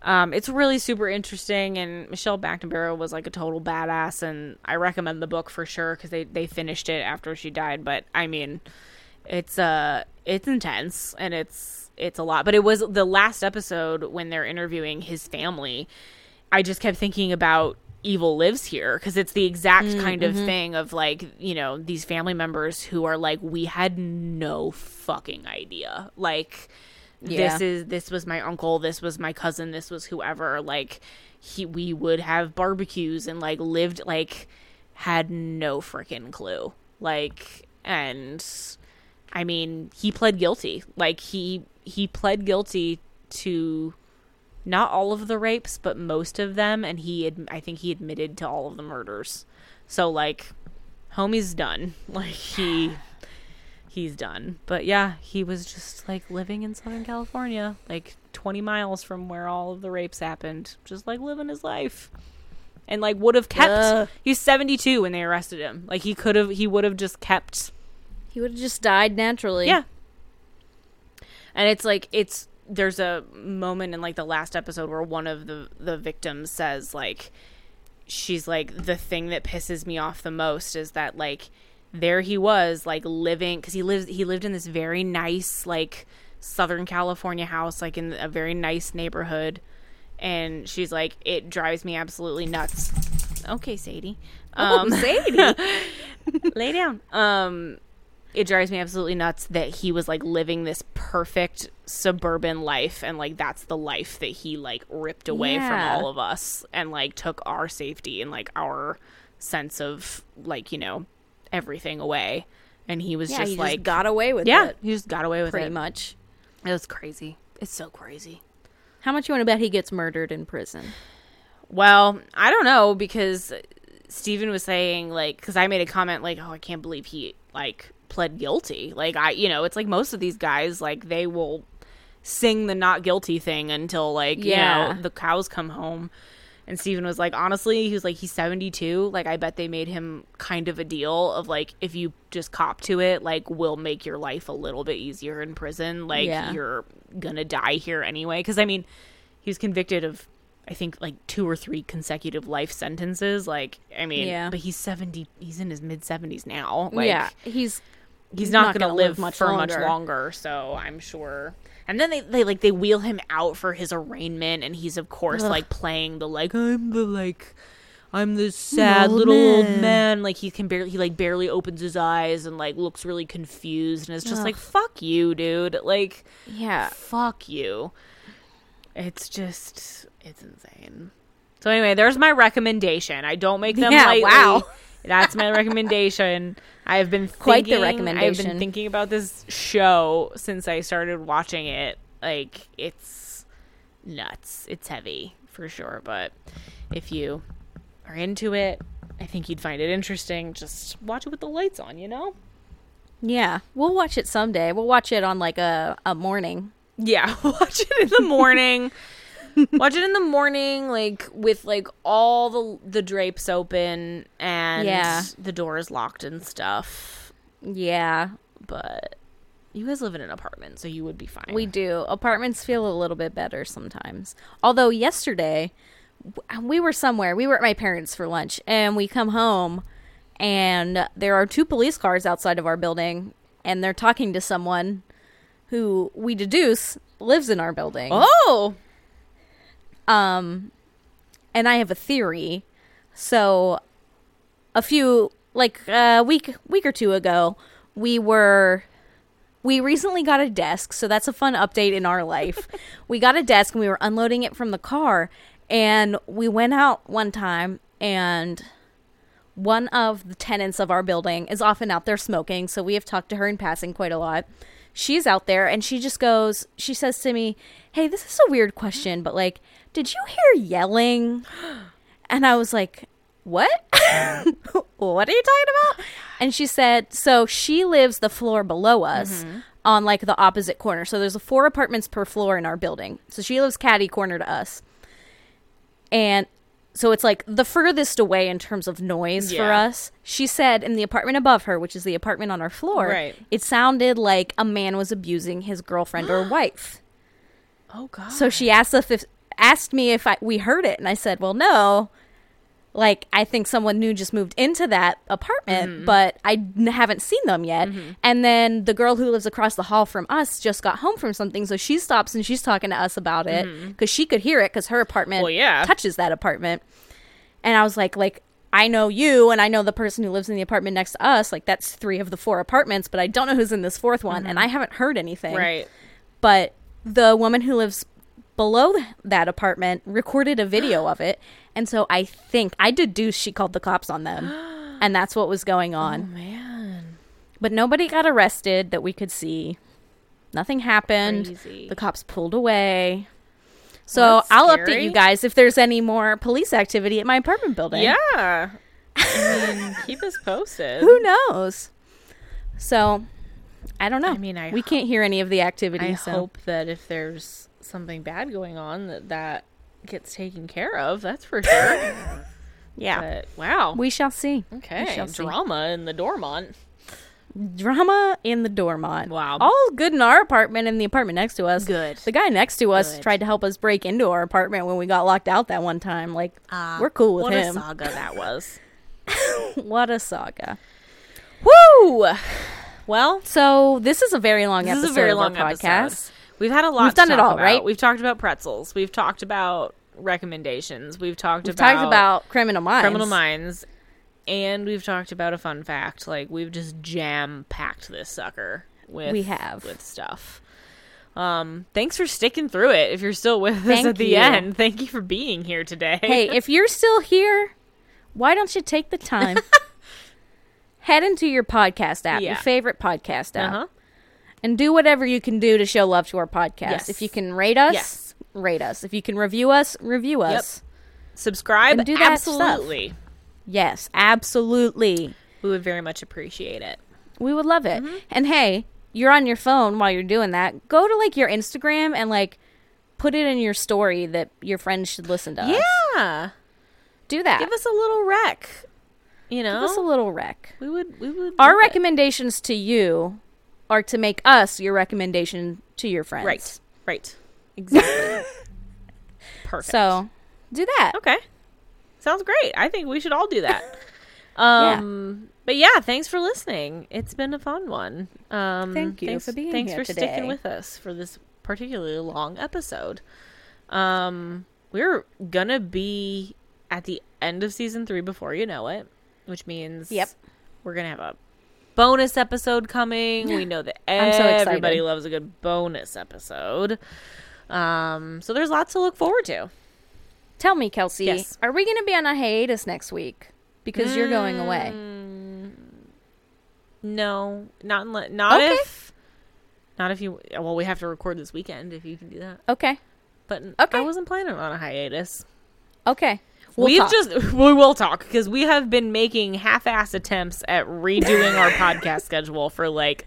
um, it's really super interesting. And Michelle McNamara was like a total badass, and I recommend the book for sure because they they finished it after she died. But I mean, it's uh it's intense and it's it's a lot. But it was the last episode when they're interviewing his family. I just kept thinking about evil lives here because it's the exact Mm, kind mm-hmm. of thing of like you know these family members who are like we had no fucking idea like Yeah. this is this was my uncle this was my cousin this was whoever like he we would have barbecues and like lived like had no freaking clue like and i mean he pled guilty. Like he he pled guilty to not all of the rapes but most of them and he ad- i think he admitted to all of the murders. So like homie's done. Like he he's done. But yeah he was just like living in southern california like 20 miles from where all of the rapes happened. Just like living his life. And like would have kept he's 72 when they arrested him. Like he could have he would have just kept He would have just died naturally. yeah. And it's like it's there's a moment in like the last episode where one of the the victims says like she's like the thing that pisses me off the most is that like there he was like living cuz he lives he lived in this very nice like southern california house like in a very nice neighborhood and she's like it drives me absolutely nuts okay sadie Oh, um Sadie. lay down um it drives me absolutely nuts that he was like living this perfect suburban life and like that's the life that he like ripped away Yeah. from all of us and like took our safety and like our sense of like, you know, everything away. And he was Yeah, just he like just got away with it. Yeah, it he just got away with pretty it. much. It was crazy. It's so crazy. How much you want to bet he gets murdered in prison? Well, I don't know because Steven was saying like because I made a comment like, "Oh, I can't believe he like pled guilty." Like I, you know, it's like most of these guys like they will sing the not guilty thing until like Yeah. you know the cows come home. And Steven was like, honestly, he was like, he's 72. Like, I bet they made him kind of a deal of like, if you just cop to it, like, we'll make your life a little bit easier in prison. Like, Yeah. you're gonna die here anyway. Because, I mean, he was convicted of I think like two or three consecutive life sentences. Like, I mean, Yeah. but he's seventy. He's in his mid seventies now. Like, yeah, he's he's not, not gonna, gonna live, live much for much longer. longer. So I'm sure. And then they, they like they wheel him out for his arraignment, and he's of course Ugh. like playing the like I'm the like I'm this sad old little old man. man. Like he can barely he like barely opens his eyes and like looks really confused, and it's just Ugh. like fuck you, dude. Like yeah. fuck you. It's just it's insane. So anyway, there's my recommendation. I don't make them Yeah, lightly. wow. That's my recommendation. I've been Quite the recommendation. I've been thinking about this show since I started watching it. Like it's nuts. It's heavy for sure, but if you are into it, I think you'd find it interesting. Just watch it with the lights on, you know? Yeah, we'll watch it someday. We'll watch it on like a a morning. Yeah, watch it in the morning. watch it in the morning, like with like all the the drapes open and Yeah. the doors locked and stuff. Yeah, But you guys live in an apartment, so you would be fine. we do. Apartments feel a little bit better sometimes. Although yesterday we were somewhere. We were at my parents for lunch, and we come home, and there are two police cars outside of our building, and they're talking to someone who we deduce lives in our building. oh, Um, and I have a theory. So, a few like a week week or two ago, we were we recently got a desk, so that's a fun update in our life. we got a desk and we were unloading it from the car, and we went out one time and one of the tenants of our building is often out there smoking, so we have talked to her in passing quite a lot. She's out there and she just goes, she says to me, Hey, this is a weird question, but like, did you hear yelling? And I was like, What? what are you talking about? And she said, So she lives the floor below us mm-hmm. on like the opposite corner. So there's four apartments per floor in our building. So she lives catty corner to us. And so it's like the furthest away in terms of noise for us. She said in the apartment above her, which is the apartment on our floor, Right. it sounded like a man was abusing his girlfriend or wife. oh god. So she asked us if asked me if I, we heard it, and I said, "Well, no." Like I think someone new just moved into that apartment, mm-hmm. but I n- haven't seen them yet. Mm-hmm. And then the girl who lives across the hall from us just got home from something, so she stops and she's talking to us about it mm-hmm. because she could hear it because her apartment Well, yeah. touches that apartment. And I was like, like I know you, and I know the person who lives in the apartment next to us. Like that's three of the four apartments, but I don't know who's in this fourth one, and I haven't heard anything right. but the woman who lives below that apartment recorded a video of it and so i think i deduce she called the cops on them and that's what was going on Oh man. but nobody got arrested that we could see nothing happened Crazy. the cops pulled away so that's i'll scary. update you guys if there's any more police activity at my apartment building Yeah. I mean, keep us posted. who knows so i don't know I mean, I we can't hear any of the activity I so hope that if there's something bad going on, that that gets taken care of. That's for sure. yeah but wow. we shall see okay. shall see. Drama in the Dormont. drama in the Dormont. Wow. All good in our apartment and the apartment next to us. Good. The guy next to us Good. tried to help us break into our apartment when we got locked out that one time. Like, ah, we're cool with what him. a saga that was. what a saga. Woo! Well, So, this is a very long this episode is a very of long our episode. We've had a lot. We've done it all, about. right? We've talked about pretzels. We've talked about recommendations. We've talked We've about talked about Criminal Minds. criminal minds. and we've talked about a fun fact. Like we've just jam packed this sucker with We have. with stuff. Um, thanks for sticking through it. If you're still with us Thank at the you. end, thank you for being here today. hey, if you're still here, why don't you take the time? Head into your podcast app, your favorite podcast app, uh-huh. And do whatever you can do to show love to our podcast. Yes. If you can rate us, Yes. rate us. If you can review us, review us. subscribe, And do that stuff. absolutely. Yes, absolutely. We would very much appreciate it. We would love it. Mm-hmm. And hey, you're on your phone while you're doing that. Go to like your Instagram and like put it in your story that your friends should listen to us. Yeah, Do that. give us a little rec. You know, Give us a little rec. we would. We would. Our love it. recommendations to you are to make us your recommendation to your friends. Right. Right. Exactly. Perfect. So do that. Okay. Sounds great. I think we should all do that. Um but yeah, thanks for listening. It's been a fun one. Um Thank you thanks, for being here. Thanks here for today. sticking with us for this particularly long episode. Um we're gonna be at the end of season 3 before you know it, which means Yep. we're going to have a bonus episode coming. We know that I'm so everybody loves a good bonus episode. Um so there's lots to look forward to. Tell me, Kelsey, Yes. are we going to be on a hiatus next week because you're going away? Mm, No, not unless, not Okay. if not if you well we have to record this weekend if you can do that. Okay. But Okay. I wasn't planning on a hiatus. Okay. We'll We've talk. just we will talk because we have been making half-ass attempts at redoing our podcast schedule for like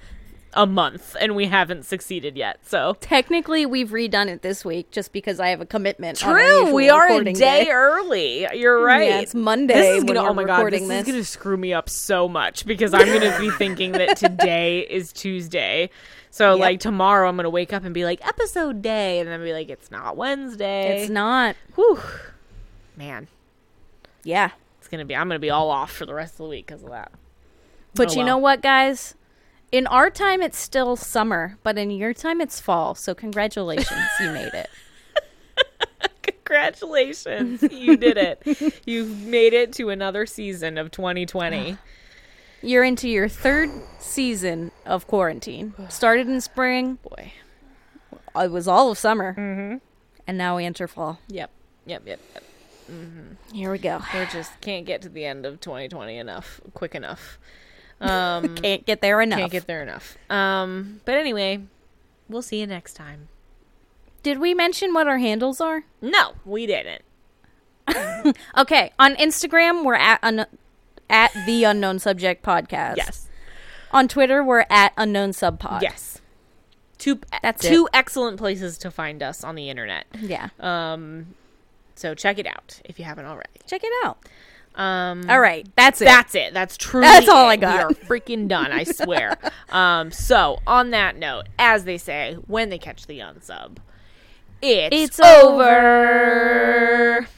a month and we haven't succeeded yet. So Technically, we've redone it this week just because I have a commitment. True, we are a recording day, early. You're right. Yeah, it's Monday This is gonna. oh my god, this, recording is gonna screw me up so much because I'm gonna be thinking that today is Tuesday. So Yep. like tomorrow, I'm gonna wake up and be like episode day, and then be like it's not Wednesday. It's not. Whew. Man, Yeah. it's gonna be. I'm gonna be all off for the rest of the week because of that. But Oh, you well. know what, guys? In our time, it's still summer, but in your time, it's fall. So congratulations, you made it. Congratulations, you did it. you made it to another season of 2020. You're into your third season of quarantine. Started in spring. Boy. It was all of summer, mm-hmm. and now we enter fall. Yep. Yep. Yep. yep. Here we go. We just can't get to the end of 2020 enough, quick enough. Um, Can't get there enough. can't get there enough. Um, but anyway, we'll see you next time. Did we mention what our handles are? No, we didn't. Okay, on Instagram we're at un- at the unknown subject podcast. Yes. On Twitter we're at unknown sub pod. Yes. Two That's two excellent places to find us on the internet. Yeah. Um, so check it out if you haven't already. Check it out. Um, All right, that's it. That's it. That's true. That's all I got. We are freaking done. I swear. um. So on that note, as they say when they catch the unsub, it's, It's over.